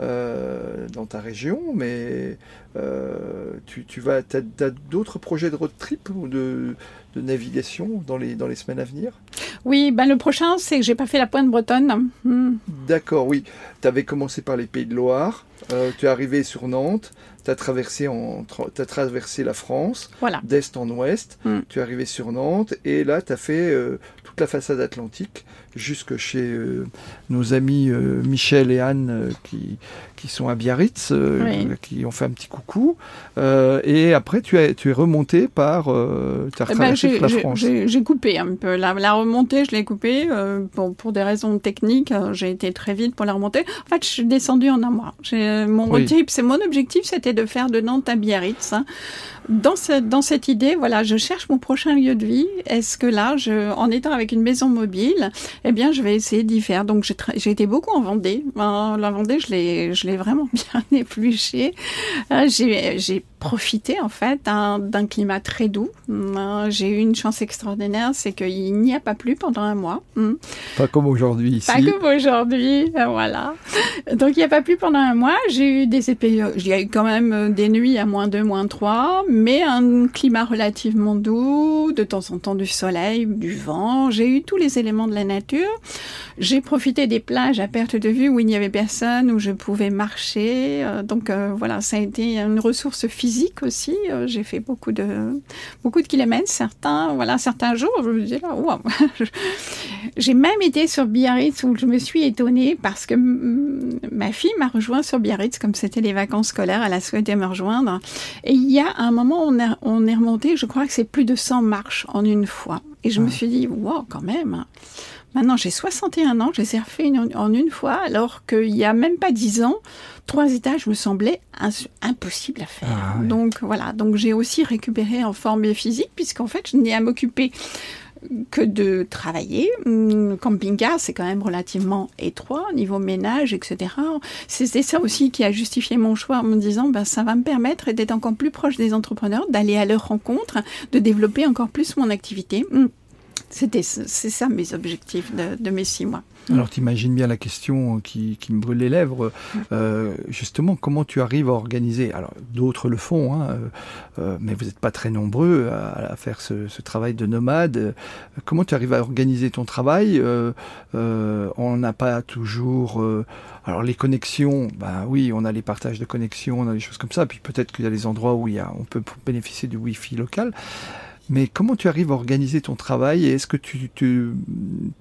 A: euh, dans ta région, mais euh, tu, tu, vas, as, d'autres projets de road trip ou de, de, navigation dans les, dans les semaines à venir
B: Oui, ben le prochain, c'est que j'ai pas fait la pointe bretonne.
A: Hmm. D'accord, oui. Tu avais commencé par les Pays de Loire, tu es arrivé sur Nantes, tu as traversé, as traversé la France, d'est en ouest, hmm. tu es arrivé sur Nantes, et là, tu as fait toute la façade atlantique jusque chez euh, nos amis euh, Michel et Anne euh, qui, qui sont à Biarritz, qui ont fait un petit coucou. et après, tu, as, tu es remonté par... tu as eh ben, la France.
B: J'ai coupé un peu. La, la remontée, je l'ai coupée pour, pour, des raisons techniques. J'ai été très vite pour la remontée. En fait, je suis descendue en un mois. Mon c'est mon objectif, c'était de faire de Nantes à Biarritz. Hein. Dans, cette, dans cette idée, voilà, je cherche mon prochain lieu de vie. Est-ce que là, je, en étant avec une maison mobile, eh bien, je vais essayer d'y faire. Donc, j'ai été beaucoup en Vendée. la Vendée, je l'ai, vraiment bien épluché. Euh, j'ai profité, en fait, d'un climat très doux. Euh, j'ai eu une chance extraordinaire, c'est qu'il n'y a pas plu pendant un mois. Hmm.
A: Pas comme aujourd'hui ici.
B: Pas comme aujourd'hui, euh, voilà. Donc, il n'y a pas plu pendant un mois. J'ai eu des épées, il y a eu quand même des nuits à moins 2, moins 3, mais un climat relativement doux, de temps en temps du soleil, du vent. J'ai eu tous les éléments de la nature j'ai profité des plages à perte de vue où il n'y avait personne, où je pouvais marcher. Euh, donc euh, voilà, ça a été une ressource physique aussi. Euh, j'ai fait beaucoup de beaucoup de kilomètres. Certains, voilà, certains jours, je me disais là, j'ai même été sur Biarritz où je me suis étonnée parce que ma fille m'a rejoint sur Biarritz comme c'était les vacances scolaires. Elle a souhaité me rejoindre. Et il y a un moment, on, on est remonté. Je crois que c'est plus de 100 marches en une fois. Et je me suis dit, wow, quand même. Maintenant, j'ai 61 ans, je les ai refait en une fois, alors qu'il n'y a même pas 10 ans, trois étages me semblaient impossible à faire. Ah donc voilà, donc j'ai aussi récupéré en forme physique, puisqu'en fait, je n'ai à m'occuper que de travailler. Hum, camping-car, c'est quand même relativement étroit, niveau ménage, etc. C'est ça aussi qui a justifié mon choix en me disant, ben, ça va me permettre d'être encore plus proche des entrepreneurs, d'aller à leur rencontre, de développer encore plus mon activité. C'était, c'est ça mes objectifs de, mes six mois.
A: Alors tu imagines bien la question qui, qui me brûle les lèvres. Euh, justement, comment tu arrives à organiser? Alors d'autres le font, hein, euh, euh, mais vous n'êtes pas très nombreux à, faire ce, ce, travail de nomade. Comment tu arrives à organiser ton travail? On n'a pas toujours... alors les connexions, ben oui, on a les partages de connexions, on a des choses comme ça. Puis peut-être qu'il y a des endroits où il y a, on peut bénéficier du Wi-Fi local. Mais comment tu arrives à organiser ton travail et est-ce que tu, tu,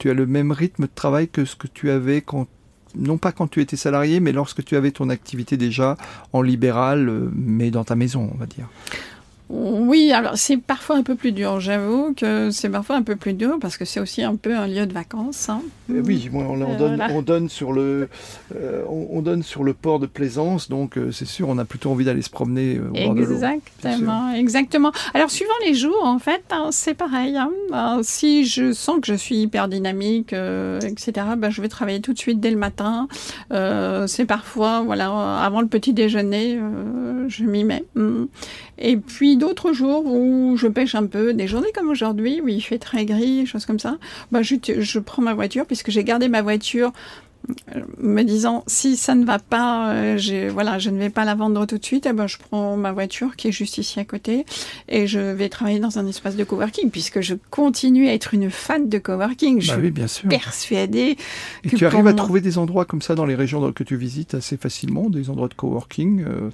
A: as le même rythme de travail que ce que tu avais quand, non pas quand tu étais salarié, mais lorsque tu avais ton activité déjà en libéral, euh, mais dans ta maison, on va dire?
B: Oui, alors c'est parfois un peu plus dur. J'avoue que c'est parfois un peu plus dur parce que c'est aussi un peu un lieu de vacances. Hein.
A: Eh oui, on, on, donne, on, donne, sur le, euh, on, donne sur le port de plaisance, donc euh, c'est sûr, on a plutôt envie d'aller se promener
B: au bord Exactement, exactement. Alors suivant les jours, en fait, hein, c'est pareil. Hein. si je sens que je suis hyper dynamique, euh, etc., ben, je vais travailler tout de suite dès le matin. c'est parfois, voilà, avant le petit déjeuner, je m'y mets. Mm. Et puis d'autres jours où je pêche un peu, des journées comme aujourd'hui où il fait très gris, choses comme ça, bah je, je prends ma voiture puisque j'ai gardé ma voiture euh, me disant si ça ne va pas, euh, je, voilà, je ne vais pas la vendre tout de suite, eh ben, je prends ma voiture qui est juste ici à côté et je vais travailler dans un espace de coworking puisque je continue à être une fan de coworking. Je
A: bah oui, bien sûr.
B: suis persuadée.
A: Et tu arrives à trouver des endroits comme ça dans les régions que tu visites assez facilement, des endroits de coworking euh,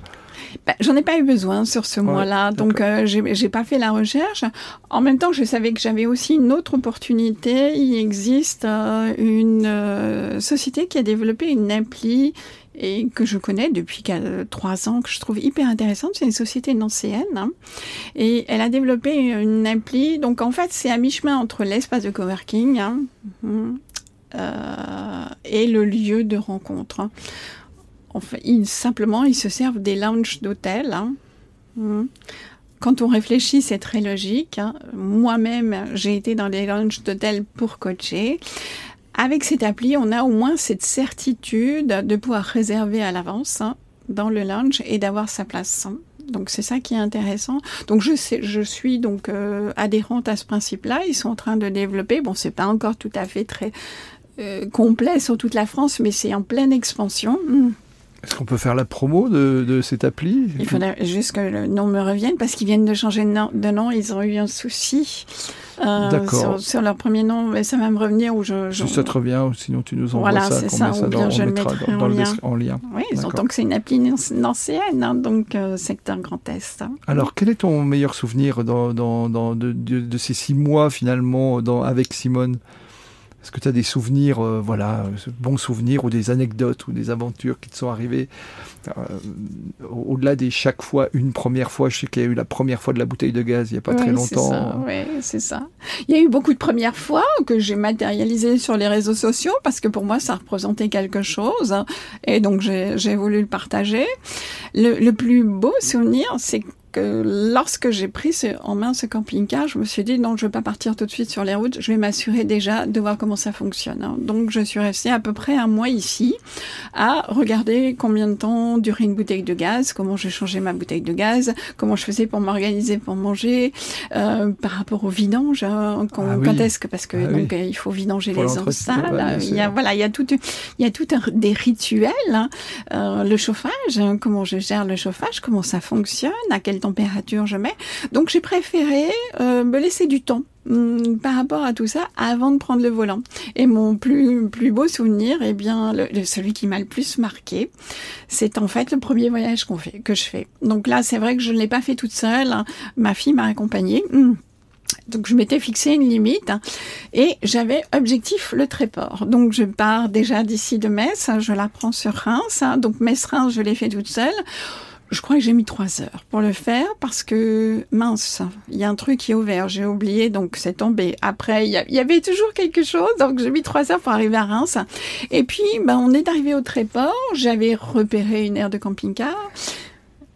B: ben, J'en ai pas eu besoin sur ce mois-là, donc euh, j'ai pas fait la recherche. En même temps, je savais que j'avais aussi une autre opportunité. Il existe euh, une euh, société qui a développé une appli et que je connais depuis trois ans, que je trouve hyper intéressante. C'est une société nancéenne. Hein, et elle a développé une appli. Donc en fait, c'est à mi-chemin entre l'espace de coworking hein, et le lieu de rencontre. Ils, simplement, ils se servent des lounges d'hôtel. Hein. Hmm. Quand on réfléchit, c'est très logique. Hein. Moi-même, j'ai été dans des lounges d'hôtel pour coacher. Avec cette appli, on a au moins cette certitude de pouvoir réserver à l'avance hein, dans le lounge et d'avoir sa place. Donc c'est ça qui est intéressant. Donc je suis donc euh, adhérente à ce principe-là. Ils sont en train de développer. Bon, c'est pas encore tout à fait très euh, complet sur toute la France, mais c'est en pleine expansion. Hmm.
A: Est-ce qu'on peut faire la promo de, de cette appli?
B: Il faudrait juste que le nom me revienne parce qu'ils viennent de changer de nom. Ils ont eu un souci euh, sur, sur, leur premier nom. Mais ça va me revenir. Où je,
A: Si ça te revient, sinon tu nous envoies
B: voilà,
A: ça.
B: ça, ça dans, je le
A: mettrai dans,
B: en,
A: lien.
B: en
A: lien.
B: Oui, que c'est une appli nancéenne, hein, donc euh, secteur Grand Est. Hein.
A: Alors, quel est ton meilleur souvenir dans, dans, dans de, de, ces six mois finalement avec Simone? Est-ce que tu as des souvenirs, euh, voilà, bons souvenirs ou des anecdotes ou des aventures qui te sont arrivées euh, au-delà des chaque fois une première fois? Je sais qu'il y a eu la première fois de la bouteille de gaz il n'y a pas très longtemps.
B: Oui, c'est ça. Il y a eu beaucoup de premières fois que j'ai matérialisées sur les réseaux sociaux parce que pour moi ça représentait quelque chose et donc j'ai voulu le partager. Le, le plus beau souvenir, c'est que lorsque j'ai pris en main ce camping-car, je me suis dit non, je vais pas partir tout de suite sur les routes, je vais m'assurer déjà de voir comment ça fonctionne. Hein. Donc je suis restée à peu près un mois ici à regarder combien de temps durait une bouteille de gaz, comment je changeais ma bouteille de gaz, comment je faisais pour m'organiser pour manger, euh, par rapport au vidange, hein, quand, ah est-ce que parce que ah donc il faut vidanger les enceintes, il y a voilà, il y a tout il y a tout un, des rituels, hein. euh, le chauffage, hein, comment je gère le chauffage, comment ça fonctionne, à quel température je mets. Donc j'ai préféré euh, me laisser du temps hum, par rapport à tout ça avant de prendre le volant. Et mon plus plus beau souvenir, eh bien celui qui m'a le plus marqué, c'est en fait le premier voyage qu'on fait, que je fais. Donc là, c'est vrai que je ne l'ai pas fait toute seule. Hein. Ma fille m'a accompagnée. Hum. Donc je m'étais fixé une limite hein, et j'avais objectif le Tréport. Donc je pars déjà d'ici de Metz, je la prends sur Reims. Hein. donc Metz-Reims, je l'ai fait toute seule je crois que j'ai mis trois heures pour le faire parce que mince, il y a un truc qui est ouvert, j'ai oublié, donc c'est tombé. Après, il y, avait toujours quelque chose, donc j'ai mis trois heures pour arriver à Reims. Et puis, ben, on est arrivé au Tréport, j'avais repéré une aire de camping-car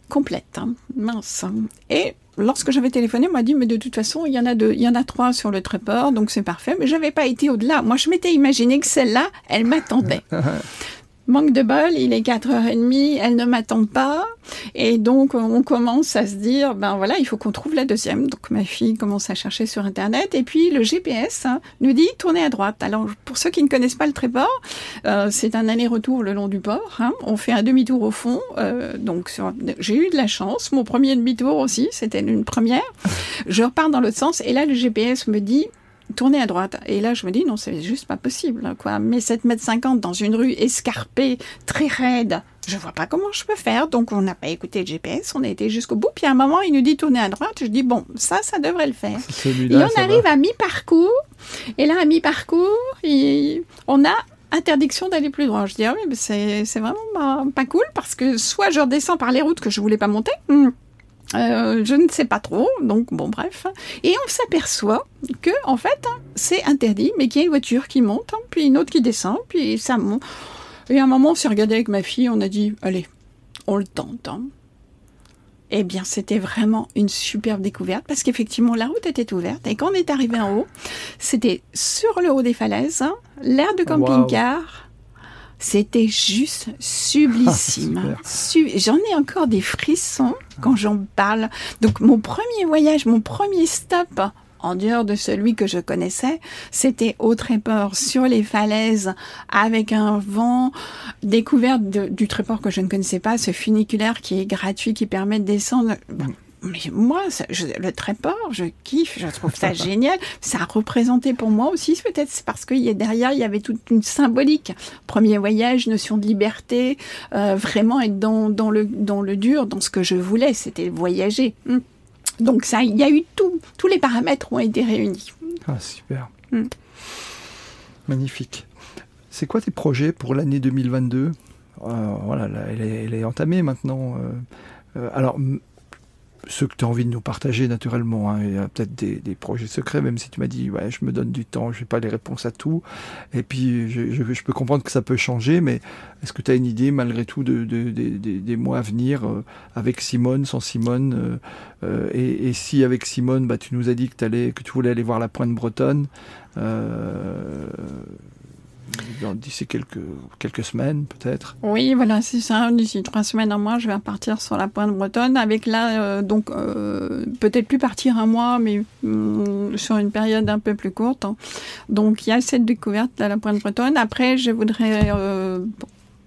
B: complète, hein, mince. Et lorsque j'avais téléphoné, on m'a dit, mais de toute façon, il y en a il y en a trois sur le Tréport, donc c'est parfait. Mais j'avais pas été au-delà. Moi, je m'étais imaginé que celle-là, elle m'attendait. Manque de bol, il est 4h30, elle ne m'attend pas. Et donc, on commence à se dire, ben voilà, il faut qu'on trouve la deuxième. Donc, ma fille commence à chercher sur Internet. Et puis, le GPS hein, nous dit, tournez à droite. Alors, pour ceux qui ne connaissent pas le Tréport, euh, c'est un aller-retour le long du port. Hein. On fait un demi-tour au fond. Euh, donc, j'ai eu de la chance. Mon premier demi-tour aussi, c'était une première. Je repars dans l'autre sens. Et là, le GPS me dit, tourner à droite. Et là, je me dis, non, c'est juste pas possible, quoi. Mais 7 mètres 50 dans une rue escarpée, très raide, je vois pas comment je peux faire. Donc, on n'a pas écouté le GPS, on a été jusqu'au bout. Puis à un moment, il nous dit tourner à droite. Je dis, bon, ça, ça devrait le faire. Et on arrive à mi-parcours. Et là, à mi-parcours, on a interdiction d'aller plus droit. Je dis, ah oui, mais c'est vraiment pas, cool parce que soit je redescends par les routes que je voulais pas monter, hmm. Euh, je ne sais pas trop, donc bon bref. Et on s'aperçoit que en fait c'est interdit, mais qu'il y a une voiture qui monte, hein, puis une autre qui descend, puis ça monte. Et à un moment on s'est regardé avec ma fille, on a dit allez, on le tente. Hein. Eh bien, c'était vraiment une superbe découverte parce qu'effectivement, la route était ouverte et quand on est arrivé en haut, c'était sur le haut des falaises, hein, l'air de camping-car, c'était juste sublissime. Ah, j'en ai encore des frissons quand j'en parle. Donc mon premier voyage, mon premier stop en dehors de celui que je connaissais, c'était au Tréport, sur les falaises, avec un vent, découverte du Tréport que je ne connaissais pas, ce funiculaire qui est gratuit, qui permet de descendre moi, le tréport, je kiffe, je trouve ça génial. Ça a représenté pour moi aussi, peut-être parce qu'il y a derrière, il y avait toute une symbolique. Premier voyage, notion de liberté, euh, vraiment être dans, dans, le, dans le dur, dans ce que je voulais, c'était voyager. Hmm. Donc ça, il y a eu tout, tous les paramètres ont été réunis.
A: Ah, super. Hmm. Magnifique. C'est quoi tes projets pour l'année 2022 euh, Voilà, elle, est, elle, est, entamée maintenant. Euh, alors, ce que tu as envie de nous partager naturellement. Hein. Il y a peut-être des, projets secrets, même si tu m'as dit, ouais, je me donne du temps, je n'ai pas les réponses à tout. Et puis, je, peux comprendre que ça peut changer, mais est-ce que tu as une idée, malgré tout, de, des mois à venir, euh, avec Simone, sans Simone euh, euh, et, si avec Simone, bah, tu nous as dit que, que tu voulais aller voir la pointe bretonne d'ici quelques, quelques semaines peut-être.
B: Oui, voilà, c'est ça. D'ici trois semaines, un mois, je vais partir sur la pointe bretonne avec là, euh, donc euh, peut-être plus partir un mois, mais mm, sur une période un peu plus courte. Donc il y a cette découverte à la pointe bretonne. Après, je voudrais euh,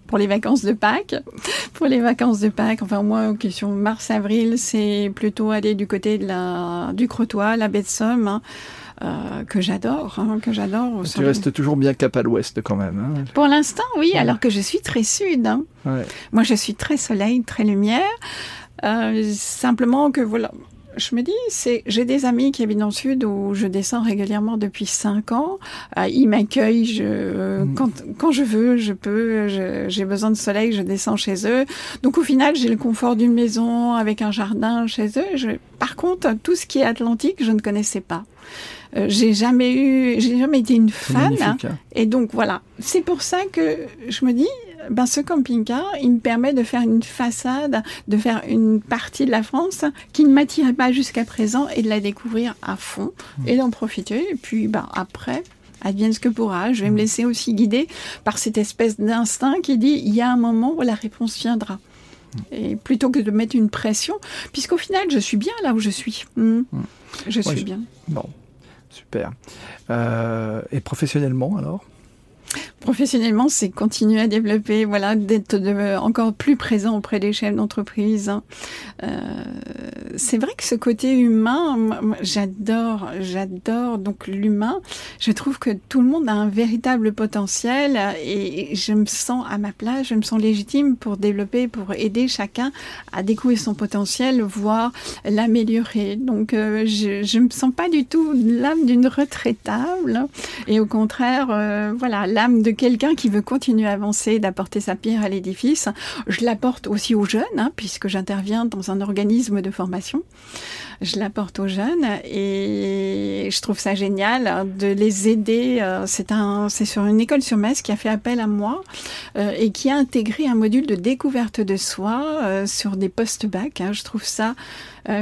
B: pour les vacances de Pâques. Pour les vacances de Pâques, enfin moi, question mars-avril, c'est plutôt aller du côté de la, du Crotoy, la baie de Somme. Hein. Euh, que j'adore, hein, que j'adore.
A: Tu restes toujours bien cap à l'ouest quand même. Hein.
B: Pour l'instant, oui, alors que je suis très sud. Hein. Moi, je suis très soleil, très lumière. Euh, simplement que voilà, je me dis, c'est, j'ai des amis qui habitent dans le sud où je descends régulièrement depuis cinq ans. Euh, ils m'accueillent, je, mm. quand, quand je veux, je peux, j'ai besoin de soleil, je descends chez eux. Donc au final, j'ai le confort d'une maison avec un jardin chez eux. Je, par contre, tout ce qui est Atlantique, je ne connaissais pas. Euh, j'ai jamais eu, j'ai jamais été une fan. Hein. Et donc voilà, c'est pour ça que je me dis, ben ce camping-car, il me permet de faire une façade, de faire une partie de la France qui ne m'attirait pas jusqu'à présent et de la découvrir à fond mmh. et d'en profiter. Et puis ben après, advienne ce que pourra. Je vais me laisser aussi guider par cette espèce d'instinct qui dit il y a un moment où la réponse viendra. Et plutôt que de mettre une pression, puisqu'au final, je suis bien là où je suis. Je suis bien.
A: Bon, Super. Euh, et professionnellement alors?
B: Professionnellement, c'est continuer à développer, voilà, d'être encore plus présent auprès des chefs d'entreprise. Euh, c'est vrai que ce côté humain, j'adore, j'adore donc l'humain. Je trouve que tout le monde a un véritable potentiel et je me sens à ma place, je me sens légitime pour développer, pour aider chacun à découvrir son potentiel, voire l'améliorer. Donc, euh, je, je me sens pas du tout l'âme d'une retraitable et au contraire, euh, voilà, l'âme de quelqu'un qui veut continuer à avancer, d'apporter sa pierre à l'édifice. Je l'apporte aussi aux jeunes, hein, puisque j'interviens dans un organisme de formation. Je l'apporte aux jeunes et je trouve ça génial de les aider. Euh, c'est un, c'est sur une école sur Metz qui a fait appel à moi euh, et qui a intégré un module de découverte de soi euh, sur des post-bac. Hein. Je trouve ça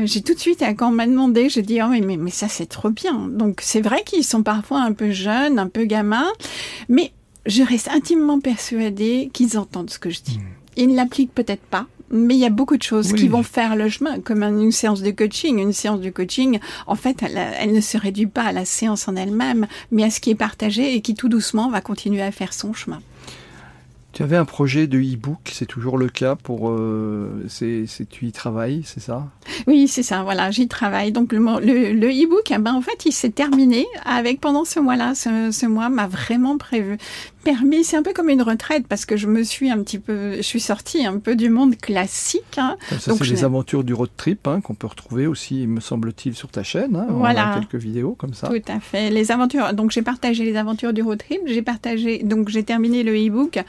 B: j'ai tout de suite, quand on m'a demandé, j'ai dit, oh, mais, mais, mais ça, c'est trop bien. Donc, c'est vrai qu'ils sont parfois un peu jeunes, un peu gamins, mais je reste intimement persuadée qu'ils entendent ce que je dis. Mmh. Ils ne l'appliquent peut-être pas, mais il y a beaucoup de choses qui vont faire le chemin, comme une séance de coaching. Une séance de coaching, en fait, elle, ne se réduit pas à la séance en elle-même, mais à ce qui est partagé et qui tout doucement va continuer à faire son chemin.
A: Tu avais un projet de e-book, c'est toujours le cas pour. Euh, tu y travailles, c'est ça?
B: Oui, c'est ça, voilà, j'y travaille. Donc le, le, e-book, eh ben, en fait, il s'est terminé avec pendant ce mois-là. Ce mois m'a vraiment prévu, permis, c'est un peu comme une retraite parce que je me suis un petit peu, je suis sortie un peu du monde classique. Hein.
A: Ça, c'est les aventures du road trip hein, qu'on peut retrouver aussi, me semble-t-il, sur ta chaîne. Hein.
B: Voilà.
A: On a quelques vidéos comme ça.
B: Tout à fait. Les aventures. Donc j'ai partagé les aventures du road trip. J'ai partagé. Donc j'ai terminé le e-book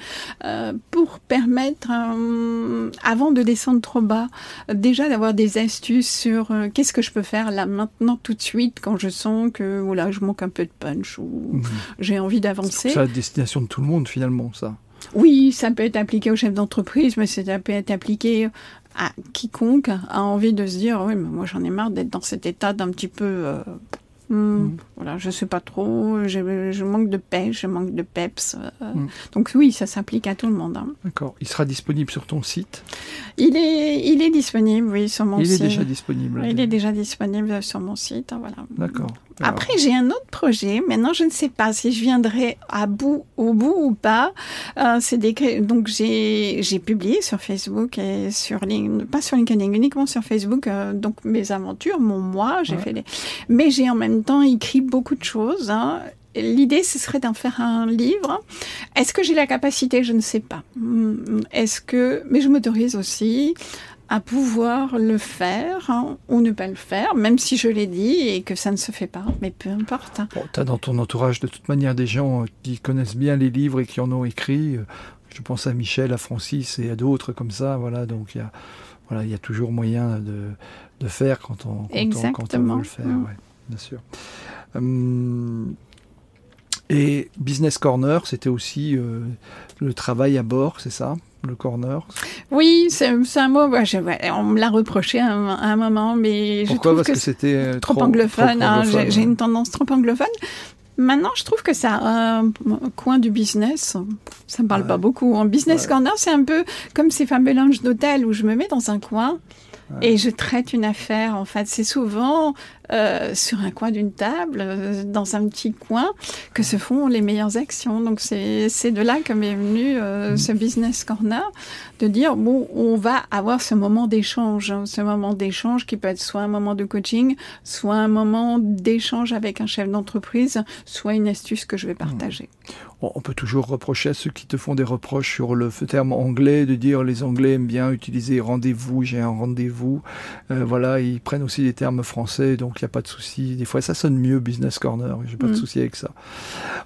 B: euh, pour permettre, euh, avant de descendre trop bas, déjà d'avoir des astuces sur euh, qu'est-ce que je peux faire là maintenant tout de suite quand je sens que voilà je manque un peu de punch ou mhm. j'ai envie d'avancer.
A: C'est la destination tout le monde finalement, ça.
B: Oui, ça peut être appliqué au chef d'entreprise, mais ça peut être appliqué à quiconque a envie de se dire, oui, mais moi j'en ai marre d'être dans cet état d'un petit peu... Euh, hmm, mm. Voilà, je sais pas trop, je, manque de pêche, je manque de peps. Euh, mm. Donc oui, ça s'applique à tout le monde. Hein.
A: D'accord. Il sera disponible sur ton site?
B: Il est, il est disponible, oui, sur mon
A: site.
B: Il
A: est déjà disponible.
B: Il est déjà disponible sur mon site, hein, voilà.
A: D'accord.
B: Après, j'ai un autre projet. Maintenant, je ne sais pas si je viendrai à bout, au bout ou pas. Euh, c'est donc j'ai j'ai publié sur Facebook et sur LinkedIn, pas sur LinkedIn, uniquement sur Facebook. Euh, donc mes aventures, mon moi, j'ai fait les. Mais j'ai en même temps écrit beaucoup de choses. Hein. L'idée, ce serait d'en faire un livre. Est-ce que j'ai la capacité? Je ne sais pas. Hmm, est-ce que, mais je m'autorise aussi à pouvoir le faire hein, ou ne pas le faire, même si je l'ai dit et que ça ne se fait pas, mais peu importe.
A: tu as dans ton entourage de toute manière des gens qui connaissent bien les livres et qui en ont écrit. Je pense à Michel, à Francis et à d'autres comme ça. Voilà, donc il y a, voilà, il y a toujours moyen de, de faire quand on, quand, quand on, veut le faire. Mm. bien sûr. Hum, et Business Corner, c'était aussi euh, le travail à bord, c'est ça? Le corner
B: Oui, c'est un mot, on me l'a reproché à un, moment, mais
A: je
B: trouve
A: Parce
B: que,
A: que c'était
B: euh, trop, anglophone. Hein, j'ai une tendance trop anglophone. Maintenant, je trouve que ça un coin du business. Ça me parle pas beaucoup. En business corner, c'est un peu comme ces fameux lounges d'hôtel où je me mets dans un coin et je traite une affaire. En fait, c'est souvent euh, sur un coin d'une table, euh, dans un petit coin, que se font les meilleures actions. Donc c'est de là que m'est venu euh, mm. ce business corner, de dire bon, on va avoir ce moment d'échange, hein, ce moment d'échange qui peut être soit un moment de coaching, soit un moment d'échange avec un chef d'entreprise, soit une astuce que je vais partager.
A: On peut toujours reprocher à ceux qui te font des reproches sur le terme anglais de dire les Anglais aiment bien utiliser rendez-vous, j'ai un rendez-vous. voilà, ils prennent aussi des termes français, donc il n'y a pas de souci. Des fois, ça sonne mieux, Business Corner. J'ai pas de mm. souci avec ça.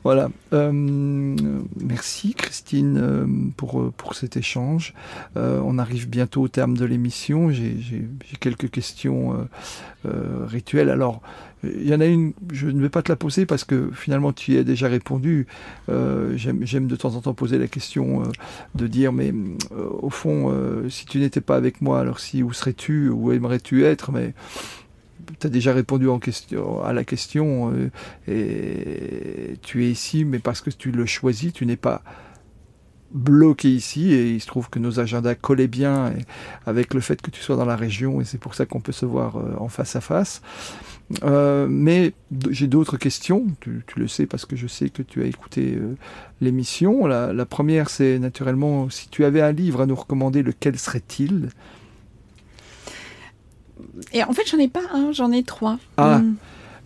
A: Voilà. Euh, merci, Christine, euh, pour, euh, pour cet échange. on arrive bientôt au terme de l'émission. J'ai quelques questions rituelles. Alors, il y en a une, je ne vais pas te la poser parce que finalement tu y as déjà répondu. J'aime de temps en temps poser la question de dire, mais au fond, si tu n'étais pas avec moi, alors si où serais-tu, où aimerais-tu être? Mais as déjà répondu en question, à la question, euh, et tu es ici, mais parce que tu le choisis, tu n'es pas bloqué ici, et il se trouve que nos agendas collaient bien avec le fait que tu sois dans la région, et c'est pour ça qu'on peut se voir euh, en face à face. Euh, mais j'ai d'autres questions, tu, le sais parce que je sais que tu as écouté l'émission. La première, c'est naturellement, si tu avais un livre à nous recommander, lequel serait-il?
B: Et en fait, j'en ai pas un, j'en ai trois.
A: Ah. Hmm.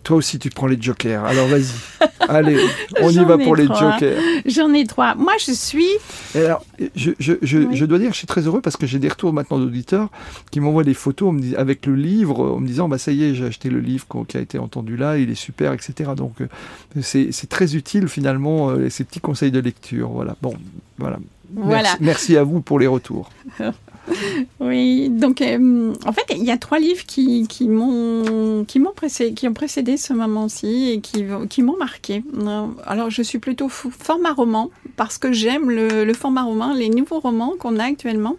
A: Toi aussi, tu prends les jokers. Alors vas-y. Allez, on y va pour les jokers.
B: J'en ai trois. Moi, je suis.
A: alors, je, je, je, dois dire, je suis très heureux parce que j'ai des retours maintenant d'auditeurs qui m'envoient des photos avec le livre en me disant bah ça y est, j'ai acheté le livre qui a été entendu là, il est super, etc. Donc euh, c'est très utile finalement euh, ces petits conseils de lecture. Voilà. Bon, voilà. Merci, merci à vous pour les retours.
B: oui, donc euh, en fait, il y a trois livres qui, qui m'ont qui m'ont précédé, qui ont précédé ce moment-ci et qui, qui m'ont marqué. Euh, alors, je suis plutôt format roman parce que j'aime le, format roman, les nouveaux romans qu'on a actuellement,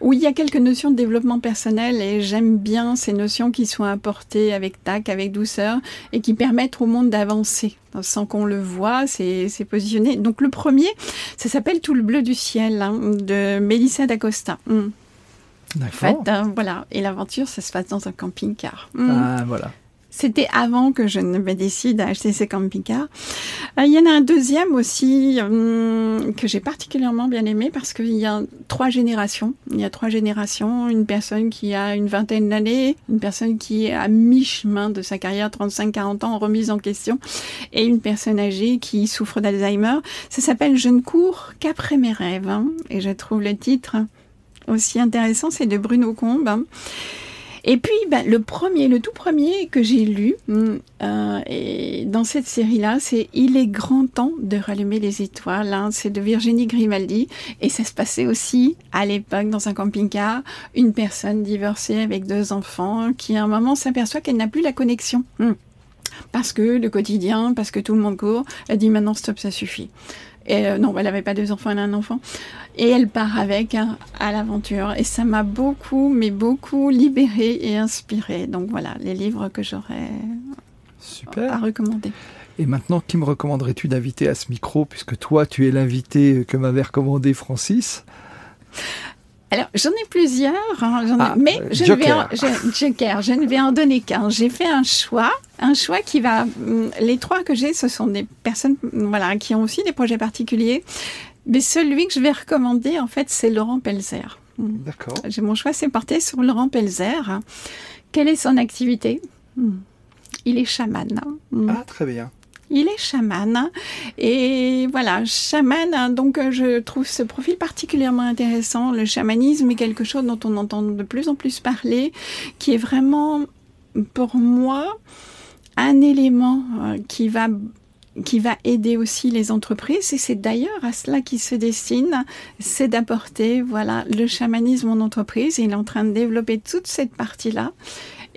B: où il y a quelques notions de développement personnel et j'aime bien ces notions qui sont apportées avec tac, avec douceur et qui permettent au monde d'avancer sans qu'on le voit, c'est positionné. Donc le premier, ça s'appelle Tout le bleu du ciel hein, de Melissa d'Acosta. Hmm.
A: D'accord.
B: Hein, voilà. Et l'aventure, ça se passe dans un camping-car.
A: Hmm. Ah, voilà.
B: C'était avant que je ne me décide à acheter ces camping-cars. Euh, il y en a un deuxième aussi hum, que j'ai particulièrement bien aimé parce qu'il y a trois générations. Il y a trois générations. Une personne qui a une vingtaine d'années, une personne qui est à mi-chemin de sa carrière, 35-40 ans, remise en question, et une personne âgée qui souffre d'Alzheimer. Ça s'appelle Je ne cours qu'après mes rêves. Hein. et je trouve le titre aussi intéressant. C'est de Bruno Combe. Hein. Et puis, ben, le premier, le tout premier que j'ai lu mm, euh, dans cette série-là, c'est Il est grand temps de rallumer les étoiles. Hein. c'est de Virginie Grimaldi. Et ça se passait aussi à l'époque dans un camping-car. Une personne divorcée avec deux enfants qui, à un moment, s'aperçoit qu'elle n'a plus la connexion. Mm. Parce que le quotidien, parce que tout le monde court, elle dit maintenant stop, ça suffit. Et euh, non, elle n'avait pas deux enfants, elle a un enfant. Et elle part avec hein, à l'aventure. Et ça m'a beaucoup, mais beaucoup libérée et inspirée. Donc voilà, les livres que j'aurais à recommander.
A: Et maintenant, qui me recommanderais-tu d'inviter à ce micro, puisque toi, tu es l'invité que m'avait recommandé Francis?
B: Alors, j'en ai plusieurs, hein, ah, mais euh, je, ne vais en, je, ne vais en donner qu'un. J'ai fait un choix, un choix qui va... Hum, les trois que j'ai, ce sont des personnes voilà, qui ont aussi des projets particuliers. Mais celui que je vais recommander, en fait, c'est Laurent Pelzer.
A: Hum. D'accord.
B: Mon choix s'est porté sur Laurent Pelzer. Quelle est son activité? Il est chaman.
A: Ah, très bien.
B: Il est chaman. Et voilà, chaman, hein, donc euh, je trouve ce profil particulièrement intéressant. Le chamanisme est quelque chose dont on entend de plus en plus parler, qui est vraiment, pour moi, un élément euh, qui va qui va aider aussi les entreprises et c'est d'ailleurs à cela qui se destine, c'est d'apporter voilà le chamanisme en entreprise. Il est en train de développer toute cette partie-là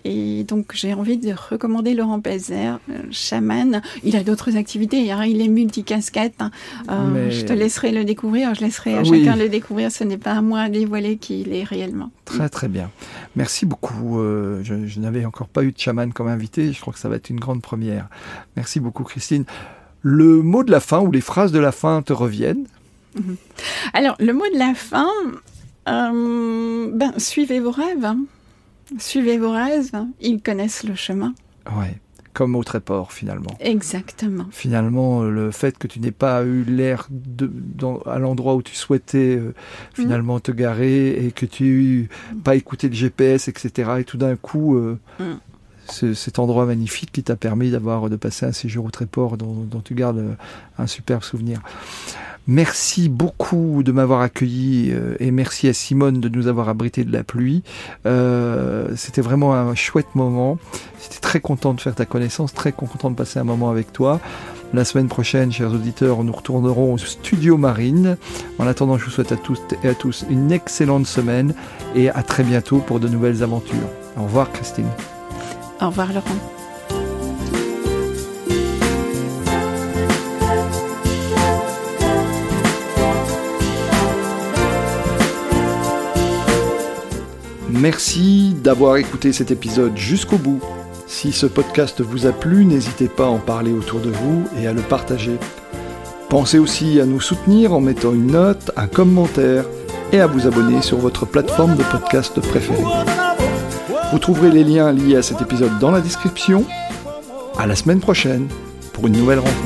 B: et donc, j'ai envie de recommander Laurent Pézer, euh, chaman. Il a d'autres activités, hein. il est multicasquette. Hein. Euh, je te laisserai le découvrir, je laisserai à ah chacun le découvrir. Ce n'est pas à moi de dévoiler qui il est réellement.
A: Très, très bien. Merci beaucoup. Euh, je, n'avais encore pas eu de chaman comme invité. Je crois que ça va être une grande première. Merci beaucoup, Christine. Le mot de la fin ou les phrases de la fin te reviennent?
B: Mhm. Alors, le mot de la fin, ben, suivez vos rêves. Hein. Suivez vos rêves, ils connaissent le chemin.
A: Ouais, comme au Tréport finalement.
B: Exactement.
A: Finalement, le fait que tu n'aies pas eu l'air à l'endroit où tu souhaitais euh, finalement te garer et que tu n'aies pas écouté le GPS, etc. Et tout d'un coup, euh, cet endroit magnifique qui t'a permis d'avoir de passer un séjour au Tréport dont, tu gardes euh, un superbe souvenir. Merci beaucoup de m'avoir accueilli euh, et merci à Simone de nous avoir abrité de la pluie. Euh, C'était vraiment un chouette moment. J'étais très content de faire ta connaissance, très content de passer un moment avec toi. La semaine prochaine, chers auditeurs, nous retournerons au studio Marine. En attendant, je vous souhaite à tous et à tous une excellente semaine et à très bientôt pour de nouvelles aventures. Au revoir Christine.
B: Au revoir Laurent.
A: Merci d'avoir écouté cet épisode jusqu'au bout. Si ce podcast vous a plu, n'hésitez pas à en parler autour de vous et à le partager. Pensez aussi à nous soutenir en mettant une note, un commentaire et à vous abonner sur votre plateforme de podcast préférée. Vous trouverez les liens liés à cet épisode dans la description. À la semaine prochaine pour une nouvelle rencontre.